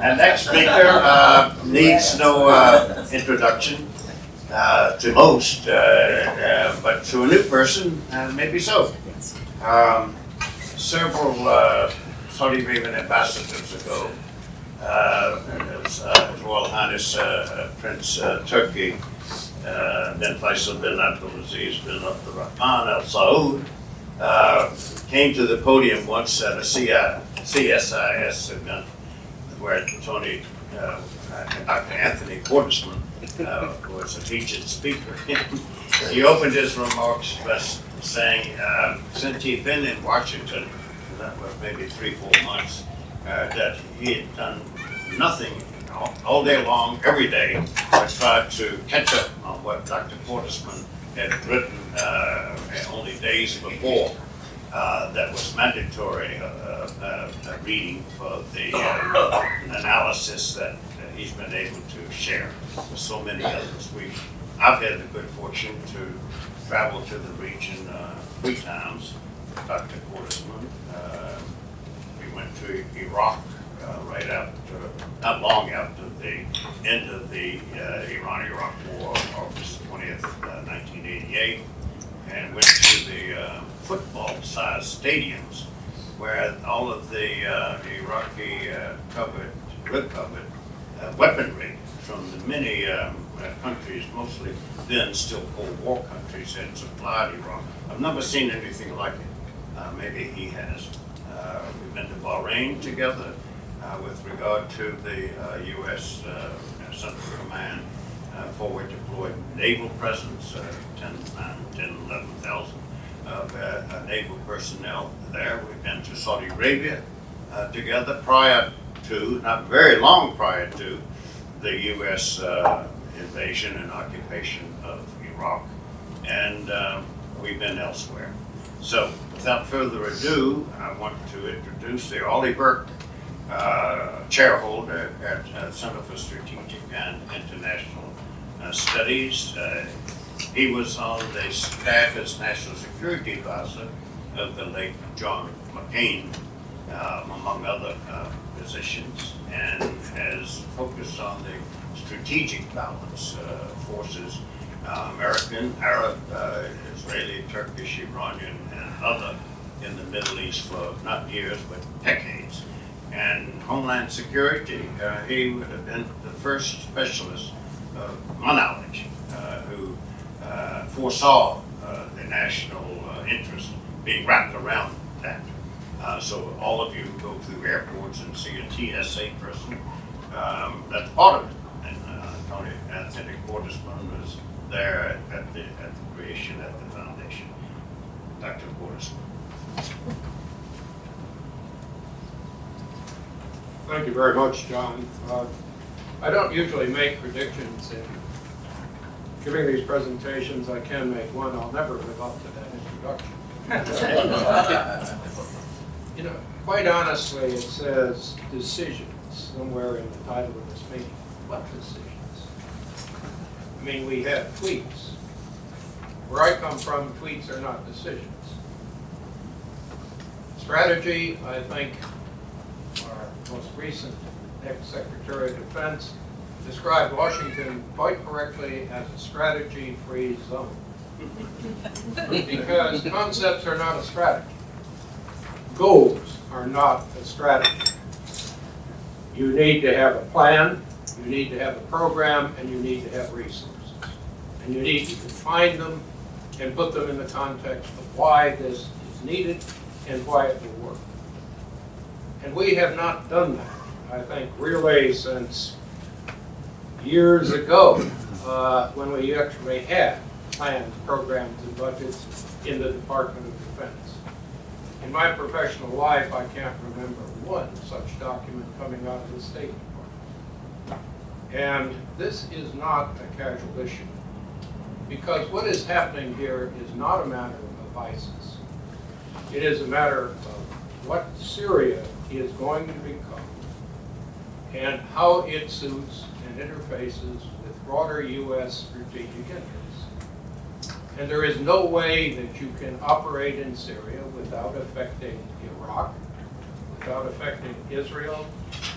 Our next speaker uh, needs no uh, introduction uh, to most, uh, uh, but to a new person, uh, maybe so. Um, Several Saudi Arabian ambassadors ago, uh, His Royal Highness Prince Turki, then Faisal bin Abdulaziz bin Abdurrahman Al Saud, came to the podium once at a CSIS event where Tony, uh, Dr. Anthony Cordesman uh, was a featured speaker. he opened his remarks by saying, uh, since he'd been in Washington, that was maybe three, four months, uh, that he had done nothing all, all day long, every day, but tried to catch up on what Dr. Cordesman had written uh, only days before uh, that was mandatory uh, uh, reading for the analysis that he's been able to share with so many others. We, I've had the good fortune to travel to the region three times, Dr. Uh, We went to Iraq uh, right after, not long after the end of the uh, Iran-Iraq War, August twentieth, uh, nineteen eighty-eight and went to the uh, football-sized stadiums where all of the uh, Iraqi uh, covered, recovered uh, weaponry from the many um, uh, countries, mostly then still Cold War countries, had supplied Iraq. I've never seen anything like it. Uh, Maybe he has. Uh, We've been to Bahrain together uh, with regard to the U.S. uh, Central Command uh, forward deployed naval presence, uh, 10, 9, 10, 11,000 of uh, uh, naval personnel there. We've been to Saudi Arabia uh, together prior to, not very long prior to, the U.S. uh, invasion and occupation of Iraq. And um, we've been elsewhere. So without further ado, I want to introduce the Arleigh Burke uh, chairholder at uh, Center for Strategic and International uh, Studies. Uh, He was on the staff as National Security Advisor of the late John McCain, um, among other uh, positions, and has focused on the strategic balance uh, forces, American, Arab, Israeli, Turkish, Iranian, and other in the Middle East for not years, but decades. And Homeland Security, uh, he would have been the first specialist, of my knowledge, uh, who uh, foresaw uh, the national uh, interest being wrapped around that. Uh, So all of you go through airports and see a TSA person, um, that's part of it. And uh, Tony Anthony Cordesman was there at the, at the creation at the foundation. Dr. Cordesman. Thank you very much, John. Uh, I don't usually make predictions in giving these presentations. I can make one. I'll never live up to that introduction. You know, quite honestly, it says decisions somewhere in the title of this meeting. What decisions? I mean, we have tweets. Where I come from, tweets are not decisions. Strategy, I think, our most recent ex-secretary of defense described Washington quite correctly as a strategy-free zone. Because concepts are not a strategy. Goals are not a strategy. You need to have a plan, you need to have a program, and you need to have resources. And you need to define them and put them in the context of why this is needed and why it will work. And we have not done that, I think, really since years ago, uh, when we actually had plans, programs, and budgets in the Department of Defense. In my professional life, I can't remember one such document coming out of the State Department. And this is not a casual issue, because what is happening here is not a matter of ISIS. It is a matter of what Syria is going to become and how it suits and interfaces with broader U.S. strategic interests. And there is no way that you can operate in Syria without affecting Iraq, without affecting Israel,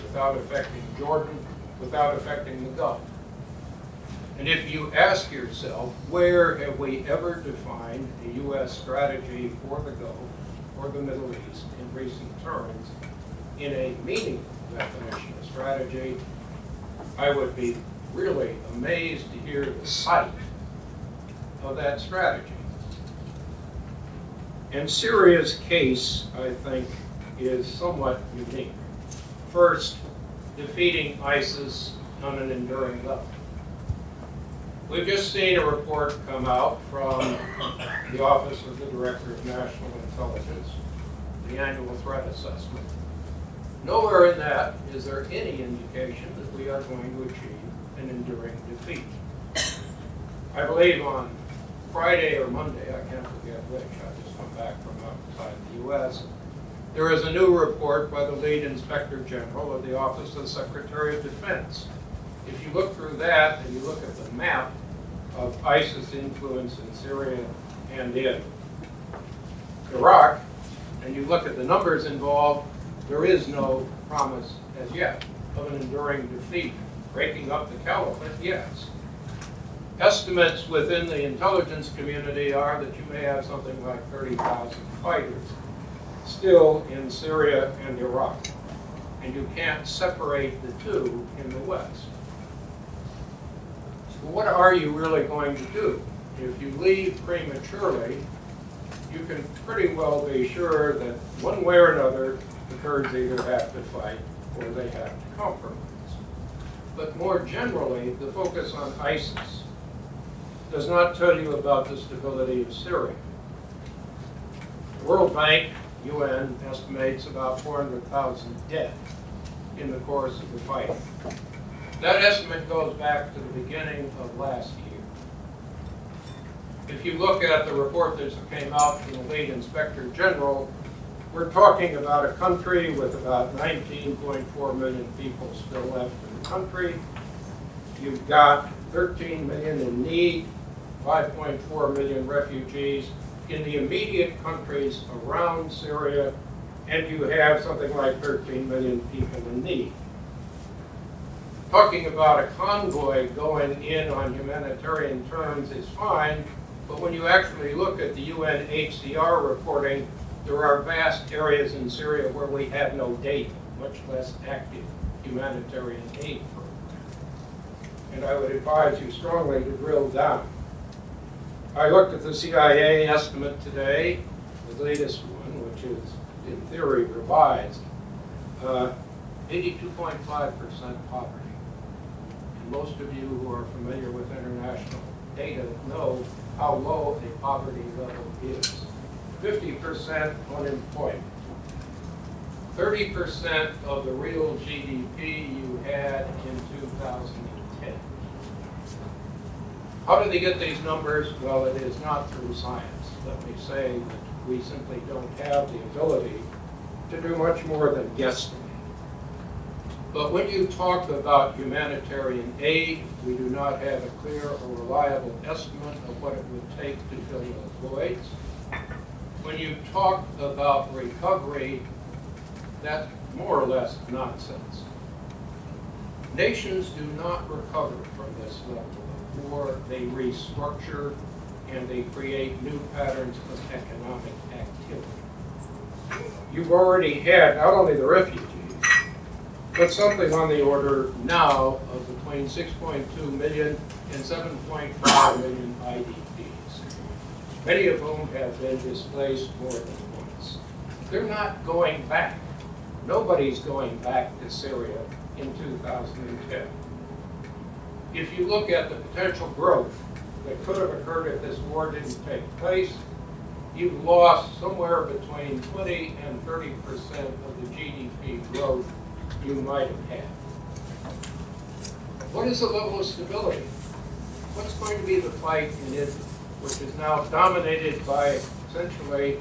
without affecting Jordan, without affecting the Gulf. And if you ask yourself, where have we ever defined a U.S. strategy for the Gulf or the Middle East in recent terms in a meaningful definition strategy, I would be really amazed to hear the site of that strategy. And Syria's case, I think, is somewhat unique. First, defeating ISIS on an enduring level. We've just seen a report come out from the Office of the Director of National Intelligence, the annual threat assessment. Nowhere in that is there any indication that we are going to achieve an enduring defeat. I believe on Friday or Monday, I can't forget which, I just come back from outside the U.S., there is a new report by the lead Inspector General of the Office of the Secretary of Defense. If you look through that and you look at the map of ISIS influence in Syria and in Iraq, and you look at the numbers involved, there is no promise as yet of an enduring defeat. Breaking up the caliphate, yes. Estimates within the intelligence community are that you may have something like 30,000 fighters still in Syria and Iraq. And you can't separate the two in the West. So what are you really going to do? If you leave prematurely, you can pretty well be sure that one way or another, the Kurds either have to fight or they have to compromise. But more generally, the focus on ISIS does not tell you about the stability of Syria. The World Bank, UN, estimates about 400,000 dead in the course of the fight. That estimate goes back to the beginning of last year. If you look at the report that came out from the lead inspector general, we're talking about a country with about 19.4 million people still left in the country. You've got 13 million in need, 5.4 million refugees in the immediate countries around Syria, and you have something like 13 million people in need. Talking about a convoy going in on humanitarian terms is fine, but when you actually look at the UNHCR reporting, there are vast areas in Syria where we have no data, much less active humanitarian aid program. And I would advise you strongly to drill down. I looked at the CIA estimate today, the latest one, which is in theory revised, uh, 82.5% poverty. And most of you who are familiar with international data know how low a poverty level is. 50% unemployment. 30% of the real GDP you had in 2010. How do they get these numbers? Well, it is not through science. Let me say that we simply don't have the ability to do much more than guesstimate. But when you talk about humanitarian aid, we do not have a clear or reliable estimate of what it would take to fill those voids. When you talk about recovery, that's more or less nonsense. Nations do not recover from this level of war. They restructure and they create new patterns of economic activity. You've already had not only the refugees, but something on the order now of between 6.2 million and 7.5 million IDPs, many of whom have been displaced more than once. They're not going back. Nobody's going back to Syria in 2010. If you look at the potential growth that could have occurred if this war didn't take place, you've lost somewhere between 20 and 30 percent of the GDP growth you might have had. What is the level of stability? What's going to be the fight in Idlib, which is now dominated by essentially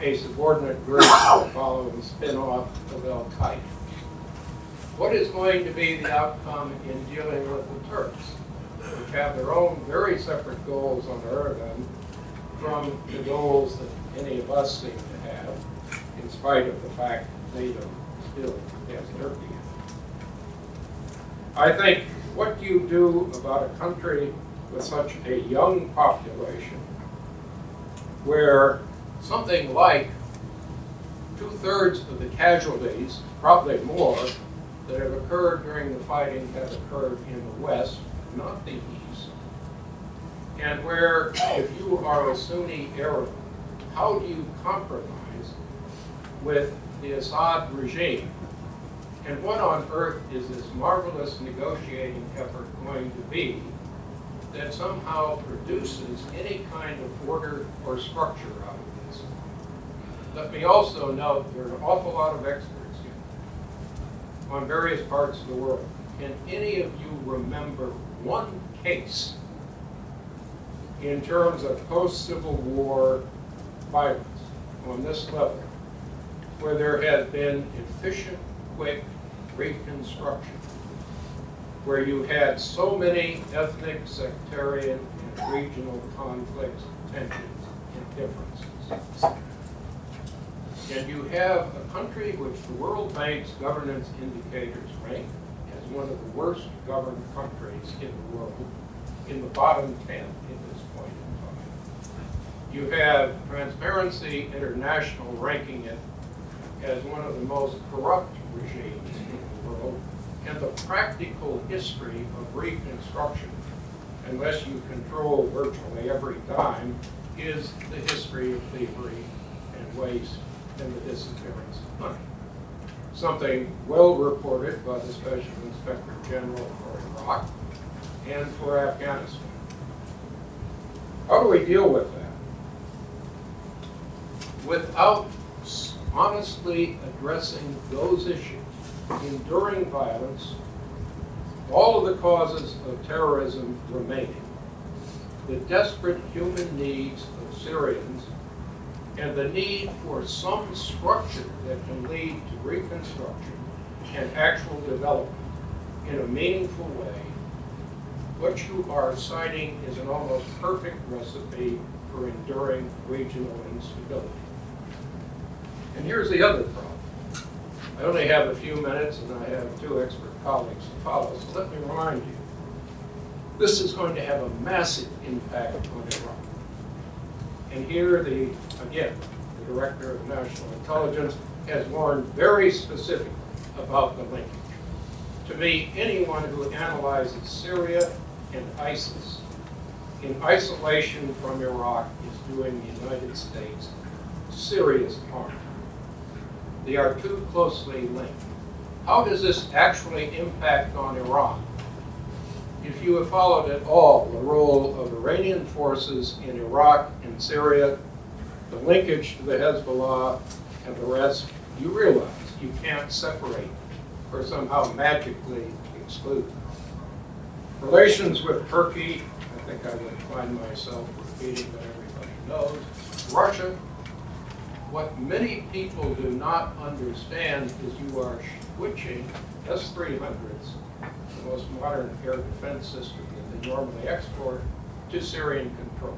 a subordinate group following the spin-off of Al Qaeda? What is going to be the outcome in dealing with the Turks, which have their own very separate goals on Erdogan from the goals that any of us seem to have, in spite of the fact that NATO still has Turkey. I think what you do about a country with such a young population, where something like two-thirds of the casualties, probably more, that have occurred during the fighting have occurred in the West, not the East. And where if you are a Sunni Arab, how do you compromise with the Assad regime? And what on earth is this marvelous negotiating effort going to be that somehow produces any kind of order or structure out of this? Let me also note, there are an awful lot of experts here on various parts of the world. Can any of you remember one case in terms of post-Civil War violence on this level where there has been efficient, quick reconstruction? Where you had so many ethnic, sectarian, and regional conflicts, tensions, and differences? And you have a country which the World Bank's governance indicators rank as one of the worst governed countries in the world, in the bottom 10 at this point in time. You have Transparency International ranking it as one of the most corrupt regimes in the world, and the practical history of Reconstruction, unless you control virtually every dime, is the history of thievery and waste and the disappearance of money. Something well reported by the Special Inspector General for Iraq and for Afghanistan. How do we deal with that? Without honestly addressing those issues, enduring violence, all of the causes of terrorism remaining, the desperate human needs of Syrians and the need for some structure that can lead to reconstruction and actual development in a meaningful way, what you are citing is an almost perfect recipe for enduring regional instability. And here's the other problem. I only have a few minutes and I have two expert colleagues to follow, so let me remind you. This is going to have a massive impact on Iraq. And here the, again, the Director of National Intelligence has warned very specifically about the linkage. To me, anyone who analyzes Syria and ISIS in isolation from Iraq is doing the United States serious harm. They are too closely linked. How does this actually impact on Iran? If you have followed at all the role of Iranian forces in Iraq and Syria, the linkage to the Hezbollah and the rest, you realize you can't separate or somehow magically exclude. Relations with Turkey, I think I would find myself repeating what everybody knows. Russia, what many people do not understand is you are switching S-300s, the most modern air defense system that they normally export, to Syrian control.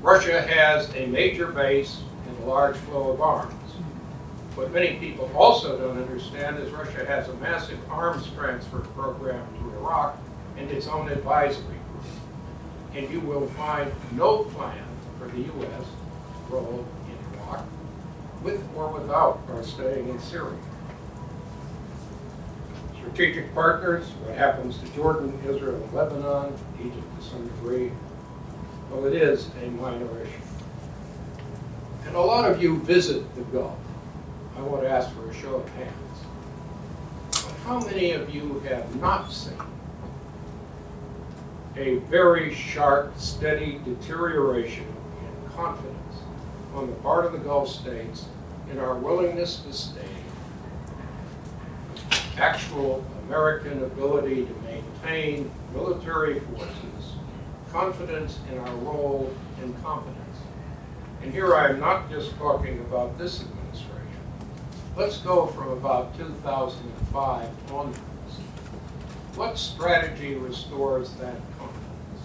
Russia has a major base and a large flow of arms. What many people also don't understand is Russia has a massive arms transfer program to Iraq and its own advisory group. And you will find no plan for the U.S. role with or without our staying in Syria. Strategic partners, what happens to Jordan, Israel, and Lebanon, Egypt to some degree, well, it is a minor issue. And a lot of you visit the Gulf. I want to ask for a show of hands. But how many of you have not seen a very sharp, steady deterioration in confidence on the part of the Gulf states in our willingness to stay actual American ability to maintain military forces, confidence in our role and competence. And here I am not just talking about this administration. Let's go from about 2005 onwards. What strategy restores that confidence?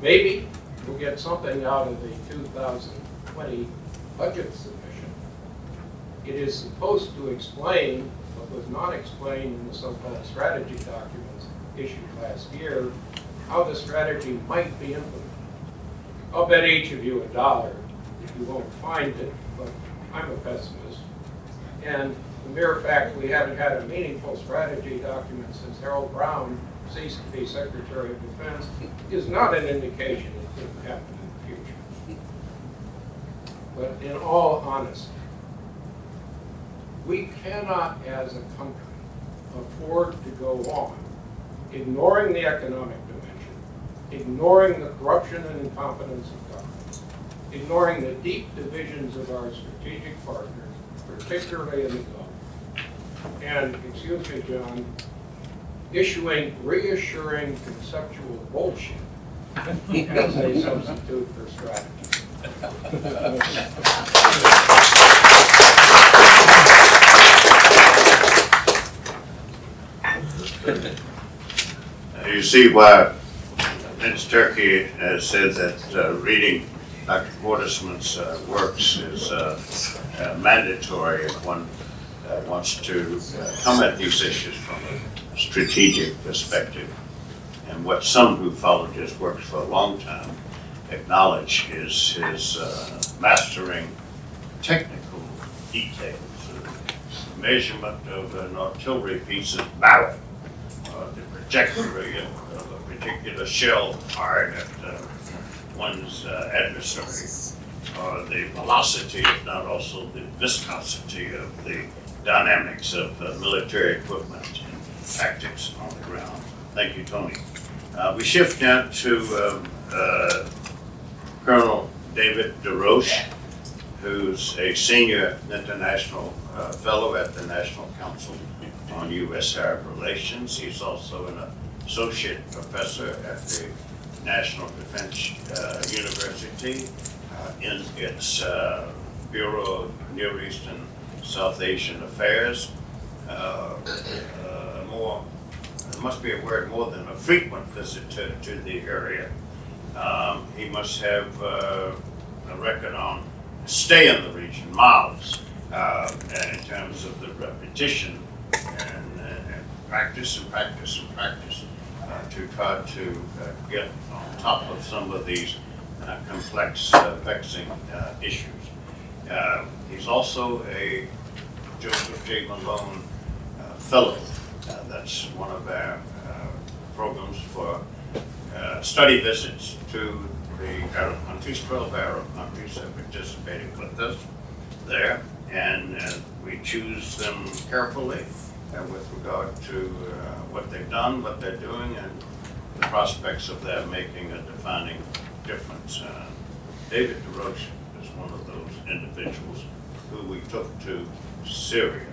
Maybe we'll get something out of the 2020 budget submission. It is supposed to explain but was not explained in the so-called strategy documents issued last year, how the strategy might be implemented. I'll bet each of you a dollar if you won't find it, but I'm a pessimist. And the mere fact we haven't had a meaningful strategy document since Harold Brown ceased to be Secretary of Defense is not an indication happen in the future. But in all honesty, we cannot, as a country, afford to go on ignoring the economic dimension, ignoring the corruption and incompetence of governments, ignoring the deep divisions of our strategic partners, particularly in the Gulf, and, excuse me, John, issuing reassuring conceptual bullshit as a substitute for You see why Prince Turki has said that uh, reading Dr. Cordesman's uh, works is uh, uh, mandatory if one uh, wants to uh, come at these issues from a strategic perspective. And what some who followed his works for a long time acknowledge is his uh, mastering technical details, uh, measurement of an artillery piece's barrel, uh, the trajectory of of a particular shell fired at uh, one's uh, adversary, or the velocity, if not also the viscosity of the dynamics of uh, military equipment and tactics on the ground. Thank you, Tony. Uh, We shift now to um, uh, Colonel David Des Roches, who's a senior international uh, fellow at the National Council on U.S. Arab Relations. He's also an associate professor at the National Defense uh, University uh, in its uh, Bureau of Near Eastern South Asian Affairs. More, must be a word, more than a frequent visit to the area. Um, He must have uh, a record on stay in the region, miles, uh, in terms of the repetition and, uh, and practice and practice and practice uh, to try to uh, get on top of some of these uh, complex, vexing issues. He's also a Joseph J. Malone Fellow. Uh, That's one of our uh, programs for uh, study visits to the Arab countries, 12 Arab countries have participated with us there. And uh, we choose them carefully uh, with regard to uh, what they've done, what they're doing, and the prospects of their making a defining difference. Uh, David Des Roches is one of those individuals who we took to Syria,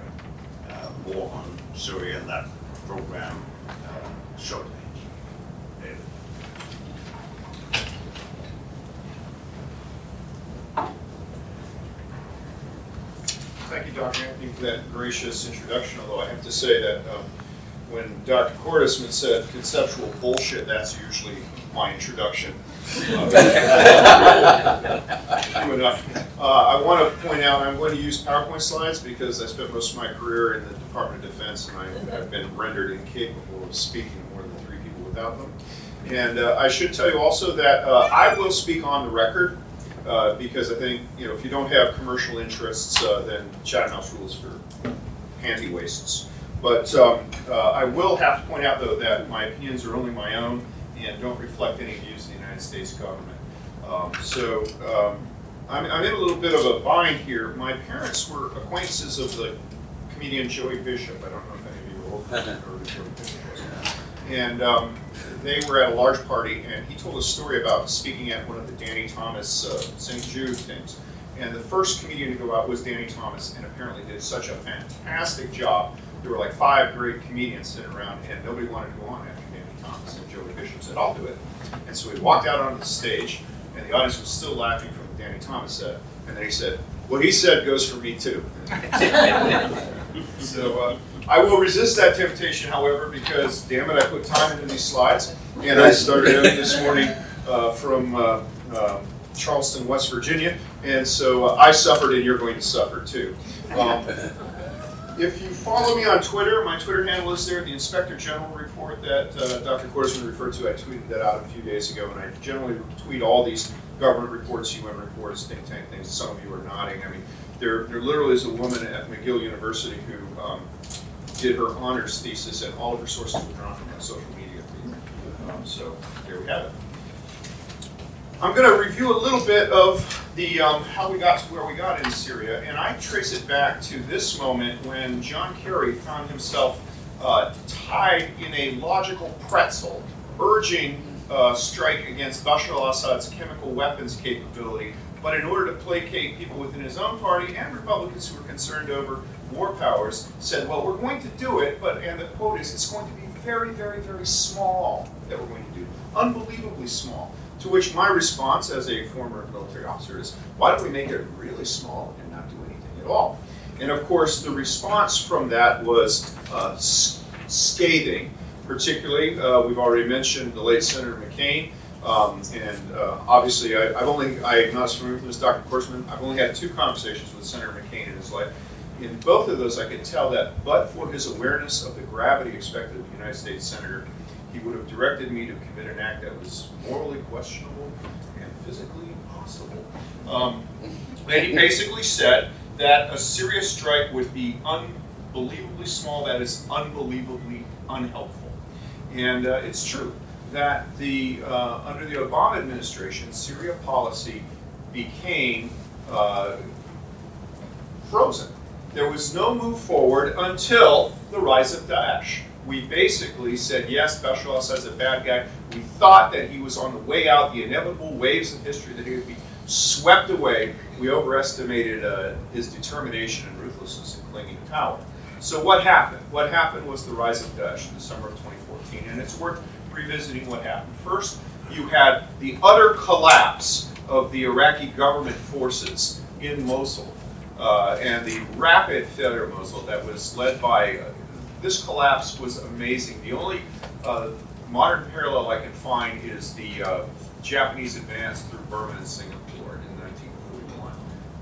war on Syria and that program uh, shortly. Thank you, Dr. Anthony, for that gracious introduction, although I have to say that um, when Dr. Cordesman said conceptual bullshit, that's usually my introduction. Uh, Uh, I want to point out, I'm going to use PowerPoint slides because I spent most of my career in the Department of Defense and I have been rendered incapable of speaking to more than three people without them. And uh, I should tell you also that uh, I will speak on the record uh, because I think, you know, if you don't have commercial interests, uh, then Chatham House rules for panty waists. But um, uh, I will have to point out, though, that my opinions are only my own and don't reflect any views of the United States government. Um, so um, I'm, I'm in a little bit of a bind here. My parents were acquaintances of the comedian Joey Bishop. I don't know if any of you are old to Joey Bishop was. And um, they were at a large party, and he told a story about speaking at one of the Danny Thomas uh, St. Jude things. And the first comedian to go out was Danny Thomas, and apparently did such a fantastic job. There were like five great comedians sitting around, and nobody wanted to go on after Danny Thomas. And Joey Bishop said, "I'll do it." And so he walked out onto the stage, and the audience was still laughing from what Danny Thomas said. And then he said, "What he said goes for me too." so uh, I will resist that temptation, however, because damn it, I put time into these slides, and I started out this morning uh, from uh, uh, Charleston, West Virginia, and so uh, I suffered, and you're going to suffer too. Um, If you follow me on Twitter, my Twitter handle is there, the Inspector General report that uh, Dr. Cordesman referred to, I tweeted that out a few days ago, and I generally tweet all these government reports, UN reports, think tank things, some of you are nodding. I mean, there, there literally is a woman at McGill University who um, did her honors thesis, and all of her sources were drawn from social media. Um, So, there we have it. I'm going to review a little bit of the um, how we got to where we got in Syria, and I trace it back to this moment when John Kerry found himself uh, tied in a logical pretzel, urging uh, strike against Bashar al-Assad's chemical weapons capability, but in order to placate people within his own party and Republicans who were concerned over war powers, said, "Well, we're going to do it, but and the quote is, it's going to be very, very, very small that we're going to do, unbelievably small." To which my response as a former military officer is, why don't we make it really small and not do anything at all? And of course, the response from that was uh, scathing. Particularly, uh, we've already mentioned the late Senator McCain, um, and uh, obviously, I, I've only I'm not familiar with this Dr. Cordesman. I've only had two conversations with Senator McCain in his life. In both of those, I could tell that, but for his awareness of the gravity expected of a United States senator, he would have directed me to commit an act that was morally questionable and physically impossible. Um, and he basically said that a serious strike would be unbelievably small, that is unbelievably unhelpful. And uh, it's true that the uh, under the Obama administration, Syria policy became uh, frozen. There was no move forward until the rise of Daesh we basically said, yes, Bashar al-Assad's a bad guy. We thought that he was on the way out, the inevitable waves of history that he would be swept away. We overestimated uh, his determination and ruthlessness in clinging to power. So what happened? What happened was the rise of Daesh in the summer of 2014, and it's worth revisiting what happened. First, you had the utter collapse of the Iraqi government forces in Mosul, uh, and the rapid failure of Mosul that was led by uh, this collapse was amazing. The only uh, modern parallel I can find is the uh, Japanese advance through Burma and Singapore in 1941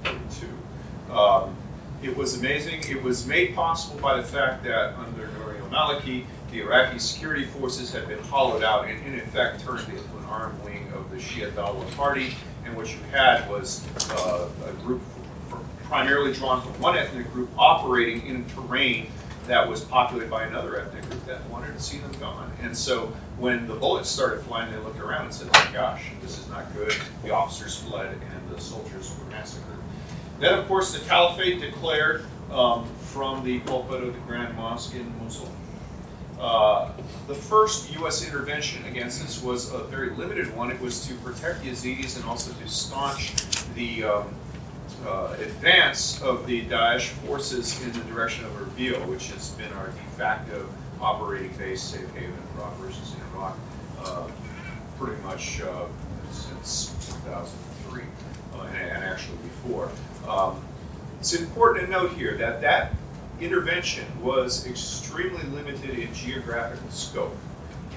42. Um, it was amazing. It was made possible by the fact that under Nouri al-Maliki, the Iraqi security forces had been hollowed out and in effect turned into an armed wing of the Shia Dawa party. And what you had was uh, a group primarily drawn from one ethnic group operating in terrain that was populated by another ethnic group that wanted to see them gone. And so when the bullets started flying, they looked around and said, oh my gosh, this is not good. The officers fled and the soldiers were massacred. Then, of course, the caliphate declared um, from the pulpit of the Grand Mosque in Mosul. Uh, the first U.S. intervention against this was a very limited one. It was to protect the Yazidis and also to staunch the um, uh, advance of the Daesh forces in the direction of Erbil, which has been our de facto operating base, safe haven for operations in Iraq, uh, pretty much uh, since 2003, uh, and, and, actually before. Um, it's important to note here that that intervention was extremely limited in geographical scope.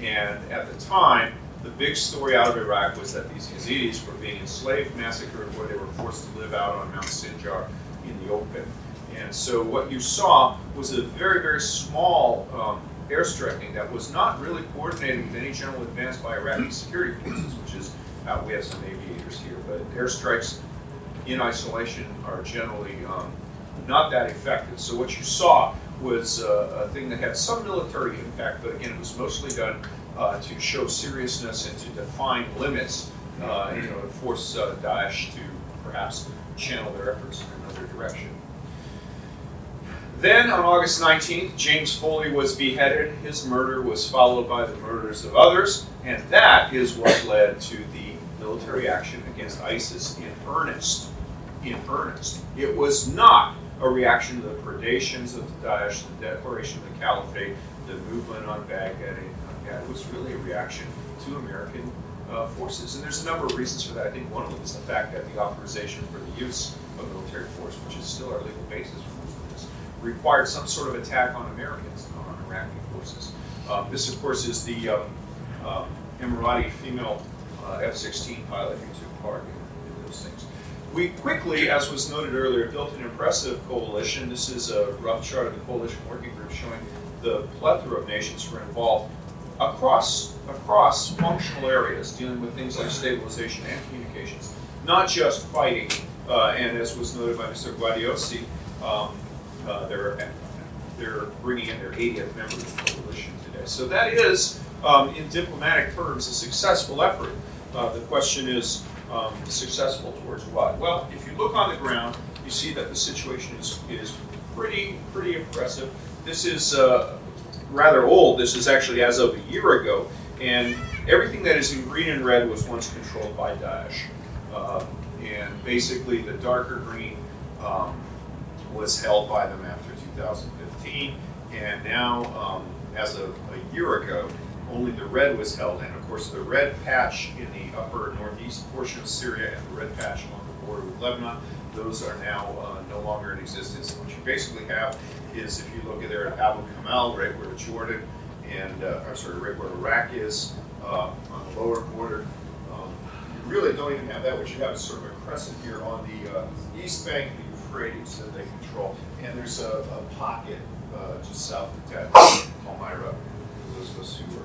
And at the time, the big story out of Iraq was that these Yazidis were being enslaved, massacred, where they were forced to live out on Mount Sinjar in the open. And so what you saw was a very, very small um, airstriking that was not really coordinated with any general advance by Iraqi security forces, which is, we have some aviators here, but airstrikes in isolation are generally um, not that effective. So what you saw was uh, a thing that had some military impact, but again, it was mostly done uh, to show seriousness and to define limits, uh, you know, force uh, Daesh to perhaps channel their efforts in another direction. Then on August 19th, James Foley was beheaded. His murder was followed by the murders of others, and that is what led to the military action against ISIS in earnest. In earnest. It was not a reaction to the predations of Daesh, the declaration of the caliphate, the movement on Baghdad, it was really a reaction to American uh, forces. And there's a number of reasons for that. I think one of them is the fact that the authorization for the use of military force, which is still our legal basis for this, required some sort of attack on Americans, not on Iraqi forces. Um, this, of course, is the um, um, Emirati female uh, F-16 pilot who took part in, in those things. We quickly, as was noted earlier, built an impressive coalition. This is a rough chart of the coalition working group showing the plethora of nations who are involved across across functional areas dealing with things like stabilization and communications, not just fighting. Uh, and as was noted by Mr. Guadiosi, um, uh, they're they're bringing in their 80th member of the coalition today. So that is, um, in diplomatic terms, a successful effort. Uh, the question is, um, successful towards what? Well, if you look on the ground, you see that the situation is, is pretty, pretty impressive. This is uh, rather old. This is actually as of a year ago. And everything that is in green and red was once controlled by Daesh. Uh, and basically, the darker green um, was held by them after 2015. And now, um, as of a year ago, only the red was held. And of course, the red patch in the upper northeast portion of Syria and the red patch along the border with Lebanon, those are now uh, no longer in existence. What you basically have is, if you look at there at Abu Kamal, right where Jordan and, uh, I'm sorry, right where Iraq is, uh, on the lower border, um, you really don't even have that. What you have is sort of a crescent here on the uh, east bank of the Euphrates that they control. And there's a, a pocket uh, just south of that, Palmyra, for those of us who are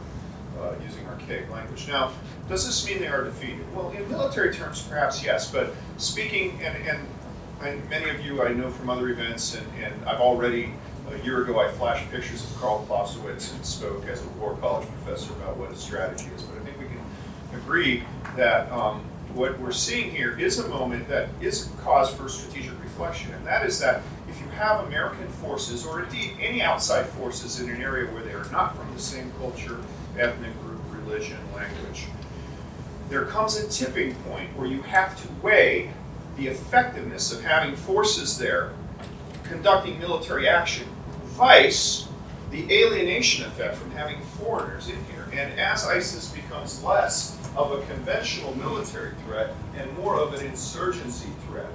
uh, using archaic language. Now, does this mean they are defeated? Well, in military terms, perhaps yes, but speaking, and, and, and many of you I know from other events, and, and I've already, a year ago, I flashed pictures of Karl Clausewitz and spoke as a war college professor about what his strategy is, but I think we can agree that um, what we're seeing here is a moment that is cause for strategic reflection, and that is that if you have American forces, or indeed any outside forces in an area where they are not from the same culture, ethnic group, religion, language, there comes a tipping point where you have to weigh the effectiveness of having forces there conducting military action, vice the alienation effect from having foreigners in here. And as ISIS becomes less of a conventional military threat and more of an insurgency threat,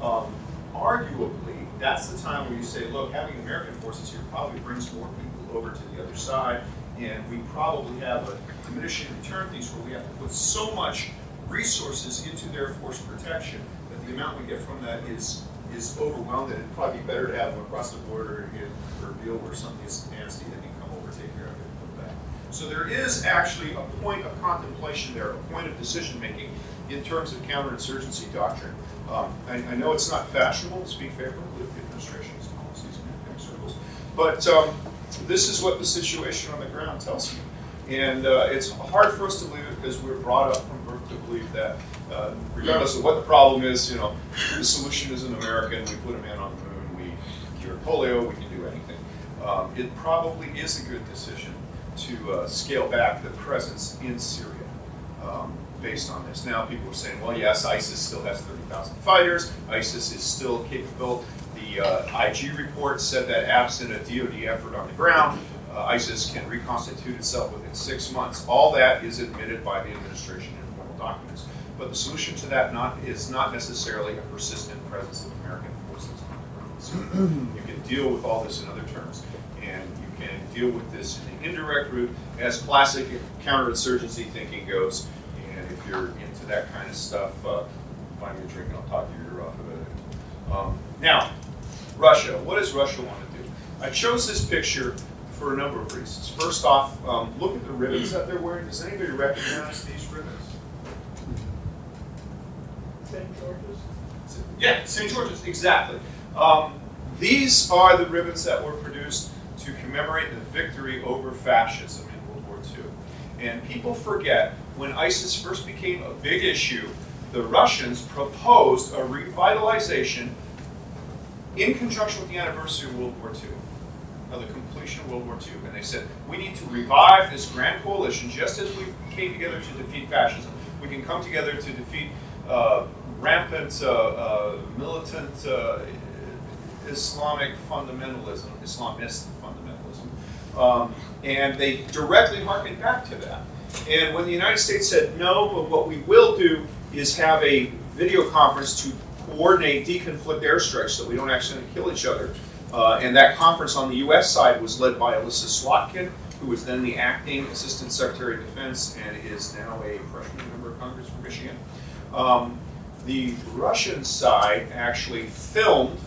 um, arguably, that's the time where you say, look, having American forces here probably brings more people over to the other side, and we probably have a diminishing return piece where we have to put so much resources into their force protection the amount we get from that is is overwhelmed, and it'd probably be better to have them across the border in Erbil where something is nasty, that you come over, take care of it, and come back. So there is actually a point of contemplation there, a point of decision making in terms of counterinsurgency doctrine. Um, I, I know it's not fashionable to speak favorably of the administration's policies in academic circles, but um, this is what the situation on the ground tells me. And uh, it's hard for us to believe it because we're brought up from birth to believe that uh, regardless of what the problem is, you know, the solution is an American, we put a man on the moon, we cure polio, we can do anything. Um, it probably is a good decision to uh, scale back the presence in Syria um, based on this. Now people are saying, well, yes, ISIS still has 30,000 fighters, ISIS is still capable. The uh, IG report said that absent a DoD effort on the ground, uh, ISIS can reconstitute itself within six months. All that is admitted by the administration in formal documents. But the solution to that not, is not necessarily a persistent presence of American forces. So you can deal with all this in other terms, and you can deal with this in the indirect route as classic counterinsurgency thinking goes. And if you're into that kind of stuff, uh, buy me a drink and I'll talk your ear off of it. Um, now, Russia. What does Russia want to do? I chose this picture for a number of reasons. First off, um, look at the ribbons that they're wearing. Does anybody recognize these ribbons? St. George's? Yeah, St. George's, exactly. Um, these are the ribbons that were produced to commemorate the victory over fascism in World War II. And people forget when ISIS first became a big issue, the Russians proposed a revitalization in conjunction with the anniversary of World War II, of the completion of World War II. And they said, we need to revive this grand coalition just as we came together to defeat fascism. We can come together to defeat uh, rampant, uh, uh, militant uh, Islamic fundamentalism, Islamist fundamentalism. Um, and they directly harkened back to that. And when the United States said no, but what we will do is have a video conference to coordinate deconflict airstrikes so we don't accidentally kill each other. Uh, and that conference on the U.S. side was led by Elissa Slotkin, who was then the acting Assistant Secretary of Defense and is now a freshman member of Congress from Michigan. Um, the Russian side actually filmed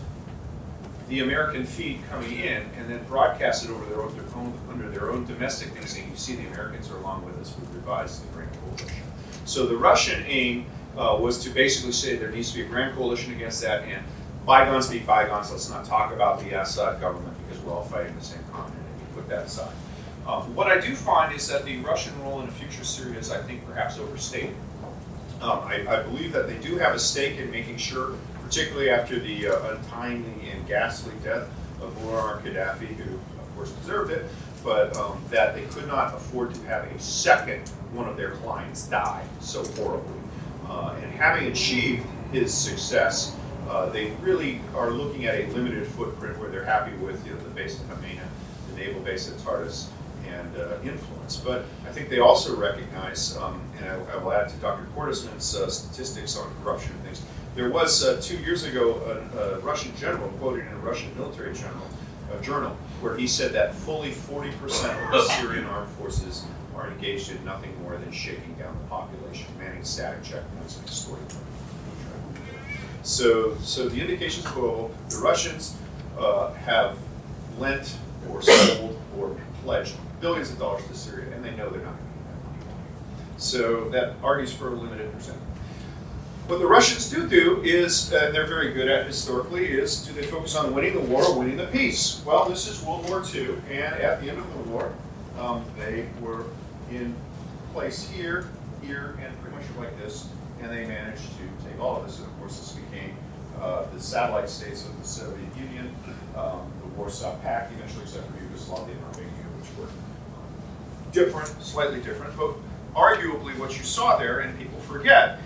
the American feed coming in and then broadcast it over their own, their own under their own domestic thing, saying, "You see, the Americans are along with us. We've revised the Grand Coalition." So the Russian aim uh, was to basically say there needs to be a grand coalition against that, and bygones be bygones. Let's not talk about the Assad government because we're all fighting the same continent. And you put that aside. Um, what I do find is that the Russian role in a future Syria is, I think, perhaps overstated. Um, I, I believe that they do have a stake in making sure, particularly after the uh, untimely and ghastly death of Muammar Gaddafi, who of course deserved it, but um, that they could not afford to have a second one of their clients die so horribly. Uh, and having achieved his success, uh, they really are looking at a limited footprint where they're happy with you know, the base at Hamena, the naval base at Tartus, and uh, influence. But I think they also recognize, um, and I, I will add to Dr. Cordesman's uh, statistics on corruption and things. There was uh, two years ago a, a Russian general quoted in a Russian military general, journal where he said that fully 40% of the Syrian armed forces are engaged in nothing more than shaking down the population, manning static checkpoints and extorting them. So, so the indications go. The Russians uh, have lent or sold or pledged billions of dollars to Syria, and they know they're not going to get that money. So that argues for a limited percent. What the Russians do do is, and they're very good at historically, is do they focus on winning the war or winning the peace? Well, this is World War II, and at the end of the war, um, they were in place here, here, and pretty much like this, and they managed to take all of this. And of course, this became uh, the satellite states of the Soviet Union, um, the Warsaw Pact, eventually, except for Yugoslavia and Romania, which were um, different, slightly different, but arguably what you saw there, and people forget,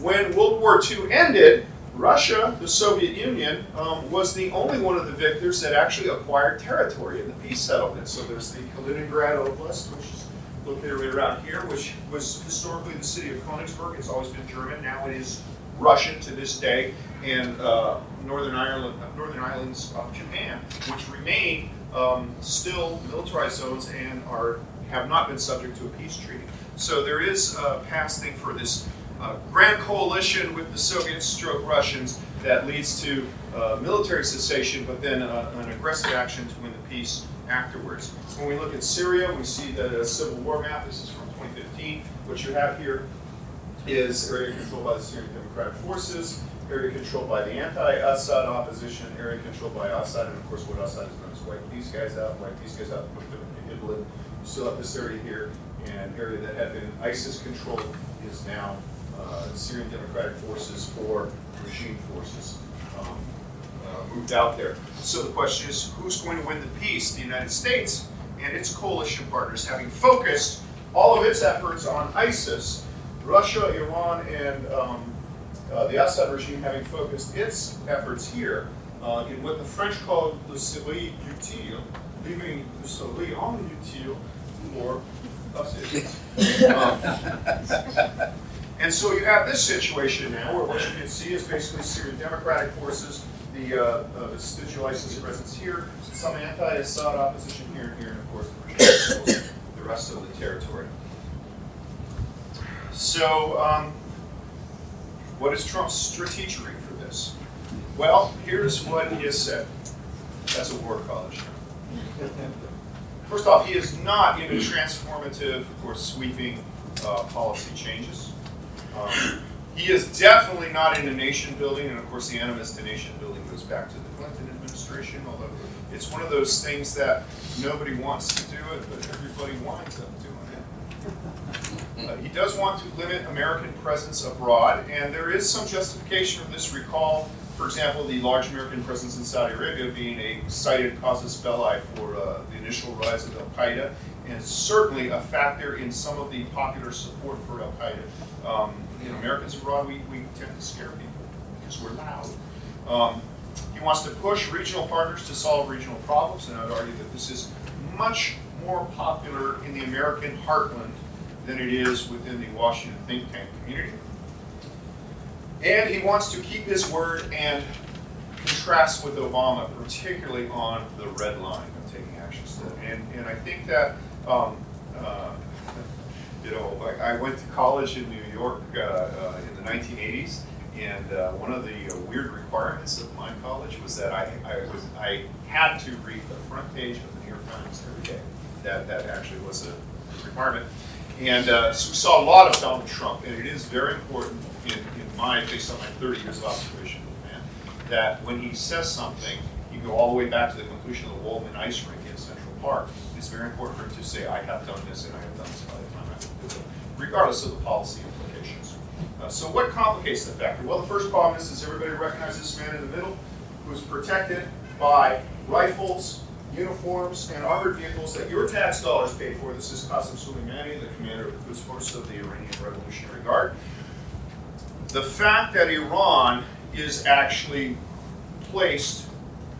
when World War II ended, Russia, the Soviet Union, um, was the only one of the victors that actually acquired territory in the peace settlement. So there's the Kaliningrad Oblast, which is located right around here, which was historically the city of Königsberg. It's always been German. Now it is Russian to this day, and uh, Northern Ireland, Northern Islands of Japan, which remain um, still militarized zones and are have not been subject to a peace treaty. So there is a past thing for this uh, grand coalition with the Soviets stroke Russians that leads to uh, military cessation, but then uh, an aggressive action to win the peace afterwards. When we look at Syria, we see the civil war map. This is from 2015. What you have here is area controlled by the Syrian Democratic Forces, area controlled by the anti-Assad opposition, area controlled by Assad, and of course what Assad has done is wipe these guys out, wipe these guys out, put them in Idlib. You still this area here, and area that had been ISIS controlled is now uh, Syrian Democratic Forces or regime forces um, uh, moved out there. So the question is, who's going to win the peace? The United States and its coalition partners, having focused all of its efforts on ISIS, Russia, Iran, and um, uh, the Assad regime having focused its efforts here uh, in what the French called le soleil utile, leaving the soleil en utile us idiots. Um, and so you have this situation now where what you can see is basically Syrian Democratic Forces, the uh, uh, ISIS presence here, some anti-Assad opposition here and here, and of course the, rest of the territory. So, um, what is Trump's strategy for this? Well, here's what he has said. That's a war college. First off, he is not into transformative or sweeping uh, policy changes. Um, he is definitely not into nation building, and of course, the animus to nation building goes back to the Clinton administration, although it's one of those things that nobody wants to do it, but everybody winds up doing it. Uh, he does want to limit American presence abroad, and there is some justification of this recall. For example, the large American presence in Saudi Arabia being a cited casus belli for uh, the initial rise of Al Qaeda, and certainly a factor in some of the popular support for Al Qaeda. Um, you Americans abroad, we, we tend to scare people because we're loud. Um, he wants to push regional partners to solve regional problems, and I would argue that this is much more popular in the American heartland than it is within the Washington think tank community. And he wants to keep his word and contrast with Obama, particularly on the red line of taking actions. And, and I think that, um, uh, you know, I, I went to college in New York uh, uh, in the 1980s, And uh, one of the uh, weird requirements of my college was that I, I was, I had to read the front page of the New York Times every day. That, that actually was a requirement. And uh, so we saw a lot of Donald Trump, and it is very important in, in my, based on my 30 years of observation of the man, that when he says something, you go all the way back to the conclusion of the Waldman Ice Rink in Central Park. It's very important for him to say, I have done this and I have done this by the time I do it, regardless of the policy implications. Uh, so what complicates the factor? Well, the first problem is, does everybody recognize this man in the middle who's protected by rifles, uniforms, and armored vehicles that your tax dollars paid for? This is Qasem Soleimani, the commander of the Quds Force of the Iranian Revolutionary Guard. The fact that Iran is actually placed,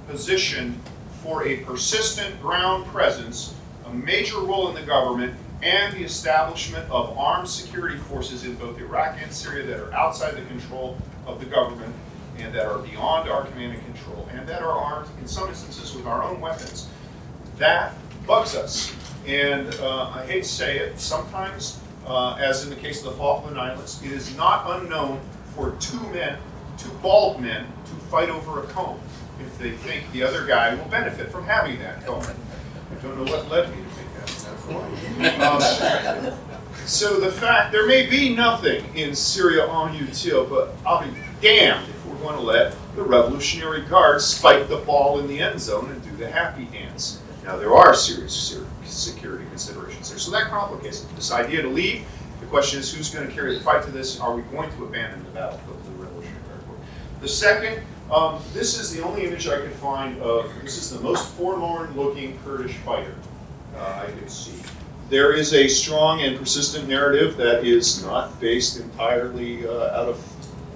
positioned for a persistent ground presence, a major role in the government, and the establishment of armed security forces in both Iraq and Syria that are outside the control of the government and that are beyond our command and control, and that are armed, in some instances, with our own weapons. That bugs us. And uh, I hate to say it, sometimes, uh, as in the case of the Falkland Islands, it is not unknown for two men, two bald men, to fight over a comb if they think the other guy will benefit from having that comb. I don't know what led me to make that metaphor. Um, so the fact, there may be nothing in Syria on util, but I'll be damned going to let the Revolutionary Guard spike the ball in the end zone and do the happy dance. Now, there are serious security considerations there, so that complicates it. This idea to leave, the question is who's going to carry the fight to this? Are we going to abandon the battlefield of the Revolutionary Guard The second, um, this is the only image I could find of, this is the most forlorn looking Kurdish fighter uh, I could see. There is a strong and persistent narrative that is not based entirely uh, out of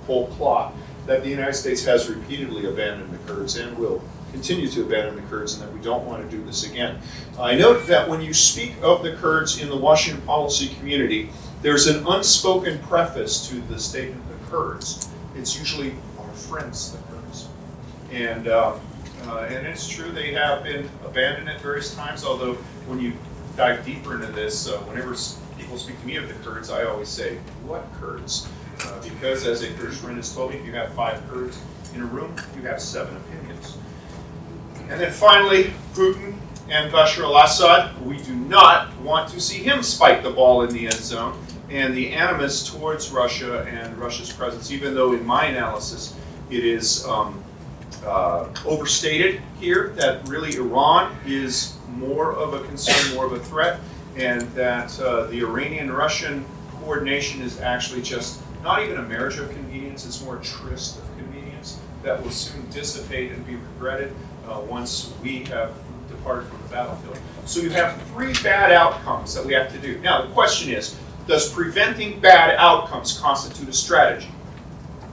whole cloth that the United States has repeatedly abandoned the Kurds and will continue to abandon the Kurds and that we don't want to do this again. I note that when you speak of the Kurds in the Washington policy community, there's an unspoken preface to the statement the Kurds. It's usually our friends, the Kurds. And, um, uh, and it's true, they have been abandoned at various times, although when you dive deeper into this, uh, whenever people speak to me of the Kurds, I always say, what Kurds? Because as a friend has told me, if you have five Kurds in a room, you have seven opinions. And then finally, Putin and Bashar al-Assad, we do not want to see him spike the ball in the end zone. And the animus towards Russia and Russia's presence, even though in my analysis it is um, uh, overstated here, that really Iran is more of a concern, more of a threat, and that uh, the Iranian-Russian coordination is actually just not even a marriage of convenience, it's more a tryst of convenience that will soon dissipate and be regretted uh, once we have departed from the battlefield. So you have three bad outcomes that we have to do. Now, the question is, does preventing bad outcomes constitute a strategy?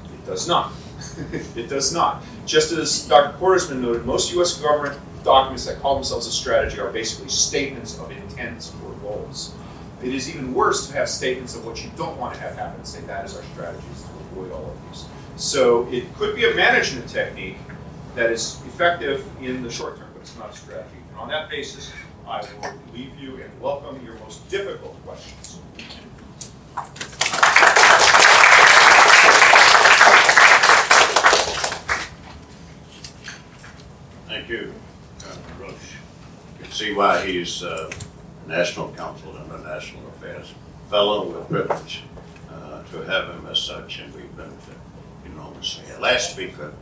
It does not. it does not. Just as Dr. Cordesman noted, most U.S. government documents that call themselves a strategy are basically statements of intents or goals. It is even worse to have statements of what you don't want to have happen and say that is our strategy is to avoid all of these. So it could be a management technique that is effective in the short term, but it's not a strategy. And on that basis, I will leave you and welcome your most difficult questions. Thank you, Colonel Roche. You can see why he's uh, National Council on International Affairs Fellow. We're privileged uh, to have him as such, and we benefit enormously. Our last speaker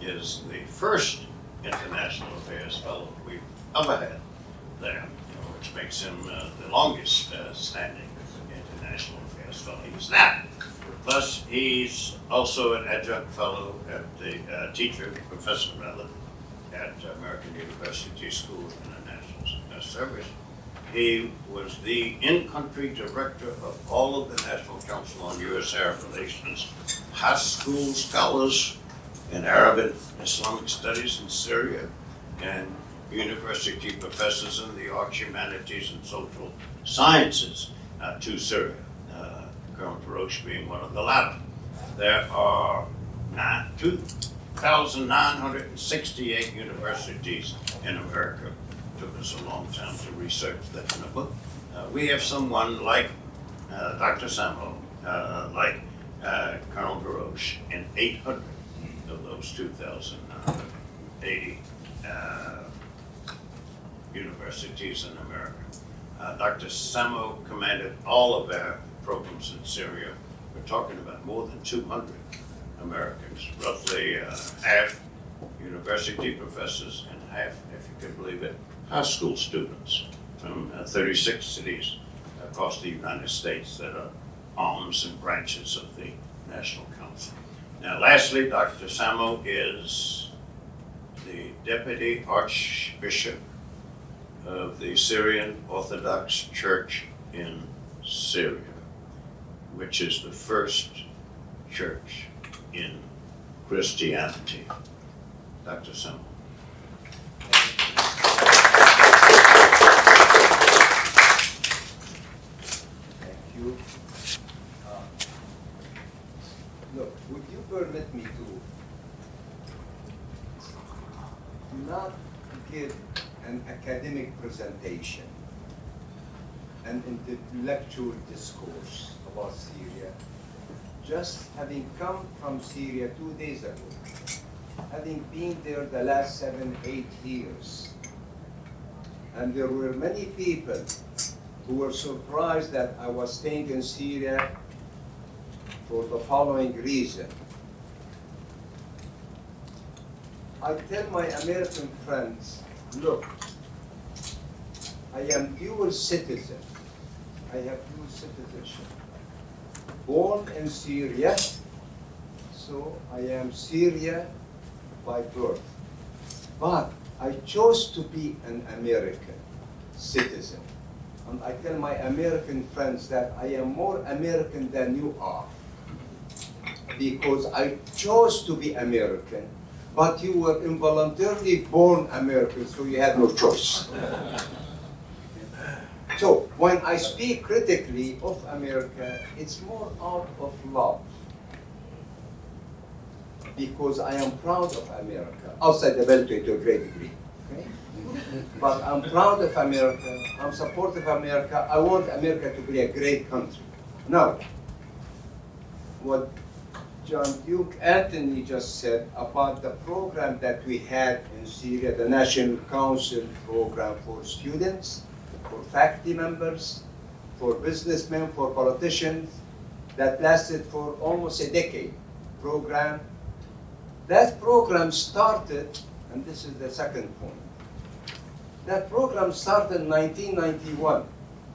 is the first International Affairs Fellow we've ever had there, which makes him uh, the longest uh, standing International Affairs Fellow. He's that. Plus, he's also an adjunct fellow at the uh, teacher, professor rather, at American University School of International Service. He was the in-country director of all of the National Council on U.S. Arab Relations, high school scholars in Arabic Islamic studies in Syria, and university professors in the arts, humanities, and social sciences uh, to Syria. Uh, Colonel Roche being one of the latter. There are 2,968 universities in America. Took us a long time to research that in number. Uh, we have someone like uh, Dr. Samuel, uh, like uh, Colonel Des Roches, in 800 of those 2,080 uh, universities in America. Uh, Dr. Samo commanded all of our programs in Syria. We're talking about more than 200 Americans, roughly uh, half university professors and half, if you can believe it, high school students from uh, 36 cities across the United States that are arms and branches of the National Council. Now, lastly, Dr. Samo is the Deputy Archbishop of the Syrian Orthodox Church in Syria, which is the first church in Christianity. Dr. Samo. Thank you. Uh, Look, would you permit me to not give an academic presentation, an intellectual discourse about Syria, just having come from Syria two days ago, having been there the last seven, eight years, and there were many people who were surprised that I was staying in Syria for the following reason. I tell my American friends, look, I am dual citizen. I have dual citizenship. Born in Syria, so I am Syria by birth. But I chose to be an American citizen. And I tell my American friends that I am more American than you are. Because I chose to be American, but you were involuntarily born American, so you had no choice. So when I speak critically of America, it's more out of love. Because I am proud of America, outside the Beltway to a great degree. But I'm proud of America, I'm supportive of America, I want America to be a great country. Now, what John Duke Anthony just said about the program that we had in Syria, the National Council program for students, for faculty members, for businessmen, for politicians, that lasted for almost a decade program. That program started, and this is the second point. That program started in 1991.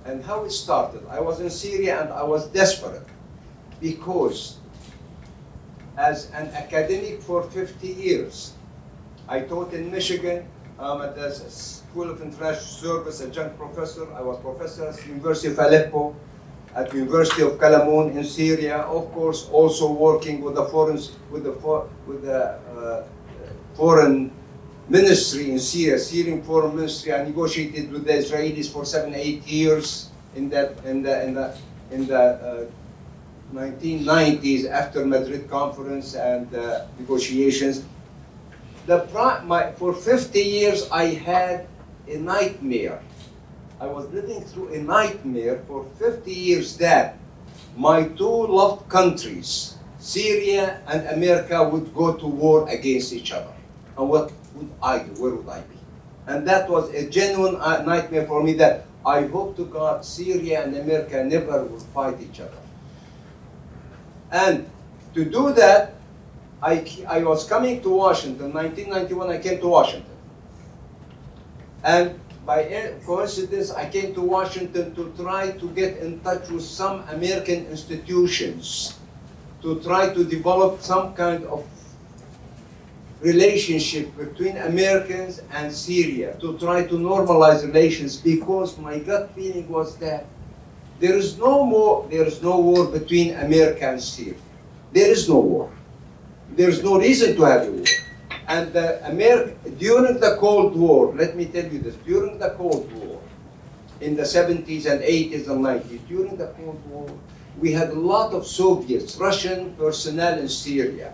And how it started? I was in Syria and I was desperate because as an academic for 50 years, I taught in Michigan, um, at the School of International Service, adjunct professor. I was professor at the University of Aleppo, at the University of Kalamoun in Syria. Of course, also working with the foreign, with the, with the uh, foreign ministry in Syria, Syrian foreign ministry. I negotiated with the Israelis for seven, eight years in that, in the, in the, in the uh, 1990s after Madrid conference and uh, negotiations. The pri- my, for 50 years I had a nightmare. I was living through a nightmare for 50 years that my two loved countries, Syria and America, would go to war against each other. And what would I do? Where would I be? And that was a genuine uh, nightmare for me that I hope to God Syria and America never will fight each other. And to do that, I, I was coming to Washington, 1991, I came to Washington. And by coincidence, I came to Washington to try to get in touch with some American institutions to try to develop some kind of relationship between Americans and Syria, to try to normalize relations because my gut feeling was that there is no more, there is no war between America and Syria. There is no war. There is no reason to have a war. And America, during the Cold War, let me tell you this, during the Cold War, in the 70s and 80s and 90s, during the Cold War, we had a lot of Soviets, Russian personnel in Syria.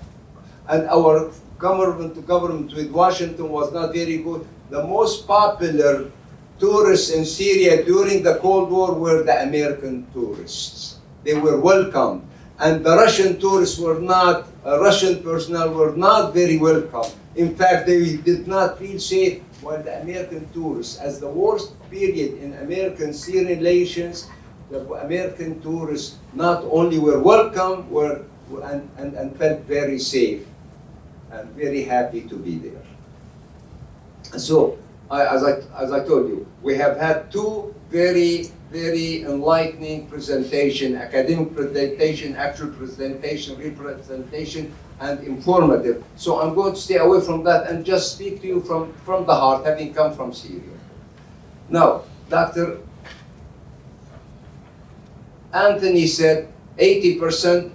And our government to government with Washington was not very good. The most popular tourists in Syria during the Cold War were the American tourists. They were welcomed. and the Russian tourists were not, uh, Russian personnel were not very welcome. In fact, they did not feel safe while the American tourists, as the worst period in American Syrian relations, the American tourists not only were welcome, were, and, and, and felt very safe and very happy to be there. So, as, I, as I told you, we have had two very, very enlightening presentation, academic presentation, actual presentation, representation, and informative. So I'm going to stay away from that and just speak to you from, from the heart, having come from Syria. Now, Dr. Anthony said 80%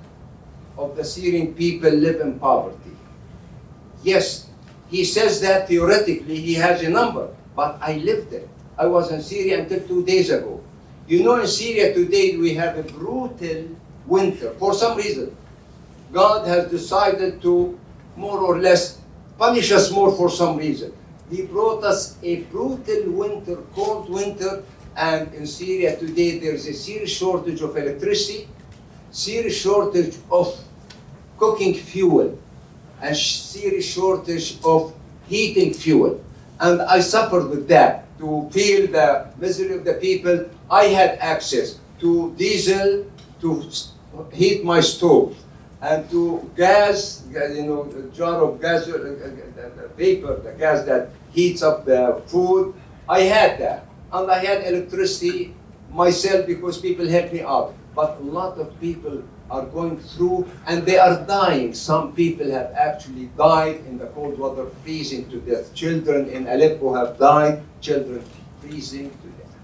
of the Syrian people live in poverty. Yes, he says that theoretically, he has a number, but I lived it. I was in Syria until two days ago. You know, in Syria today, we have a brutal winter for some reason. God has decided to more or less punish us more for some reason. He brought us a brutal winter, cold winter, and in Syria today there's a serious shortage of electricity, serious shortage of cooking fuel, and serious shortage of heating fuel. And I suffered with that to feel the misery of the people. I had access to diesel to heat my stove and to gas, you know, a jar of gas, uh, uh, vapor, the gas that heats up the food. I had that. And I had electricity myself because people helped me out. But a lot of people are going through and they are dying. Some people have actually died in the cold water, freezing to death. Children in Aleppo have died, children freezing to death.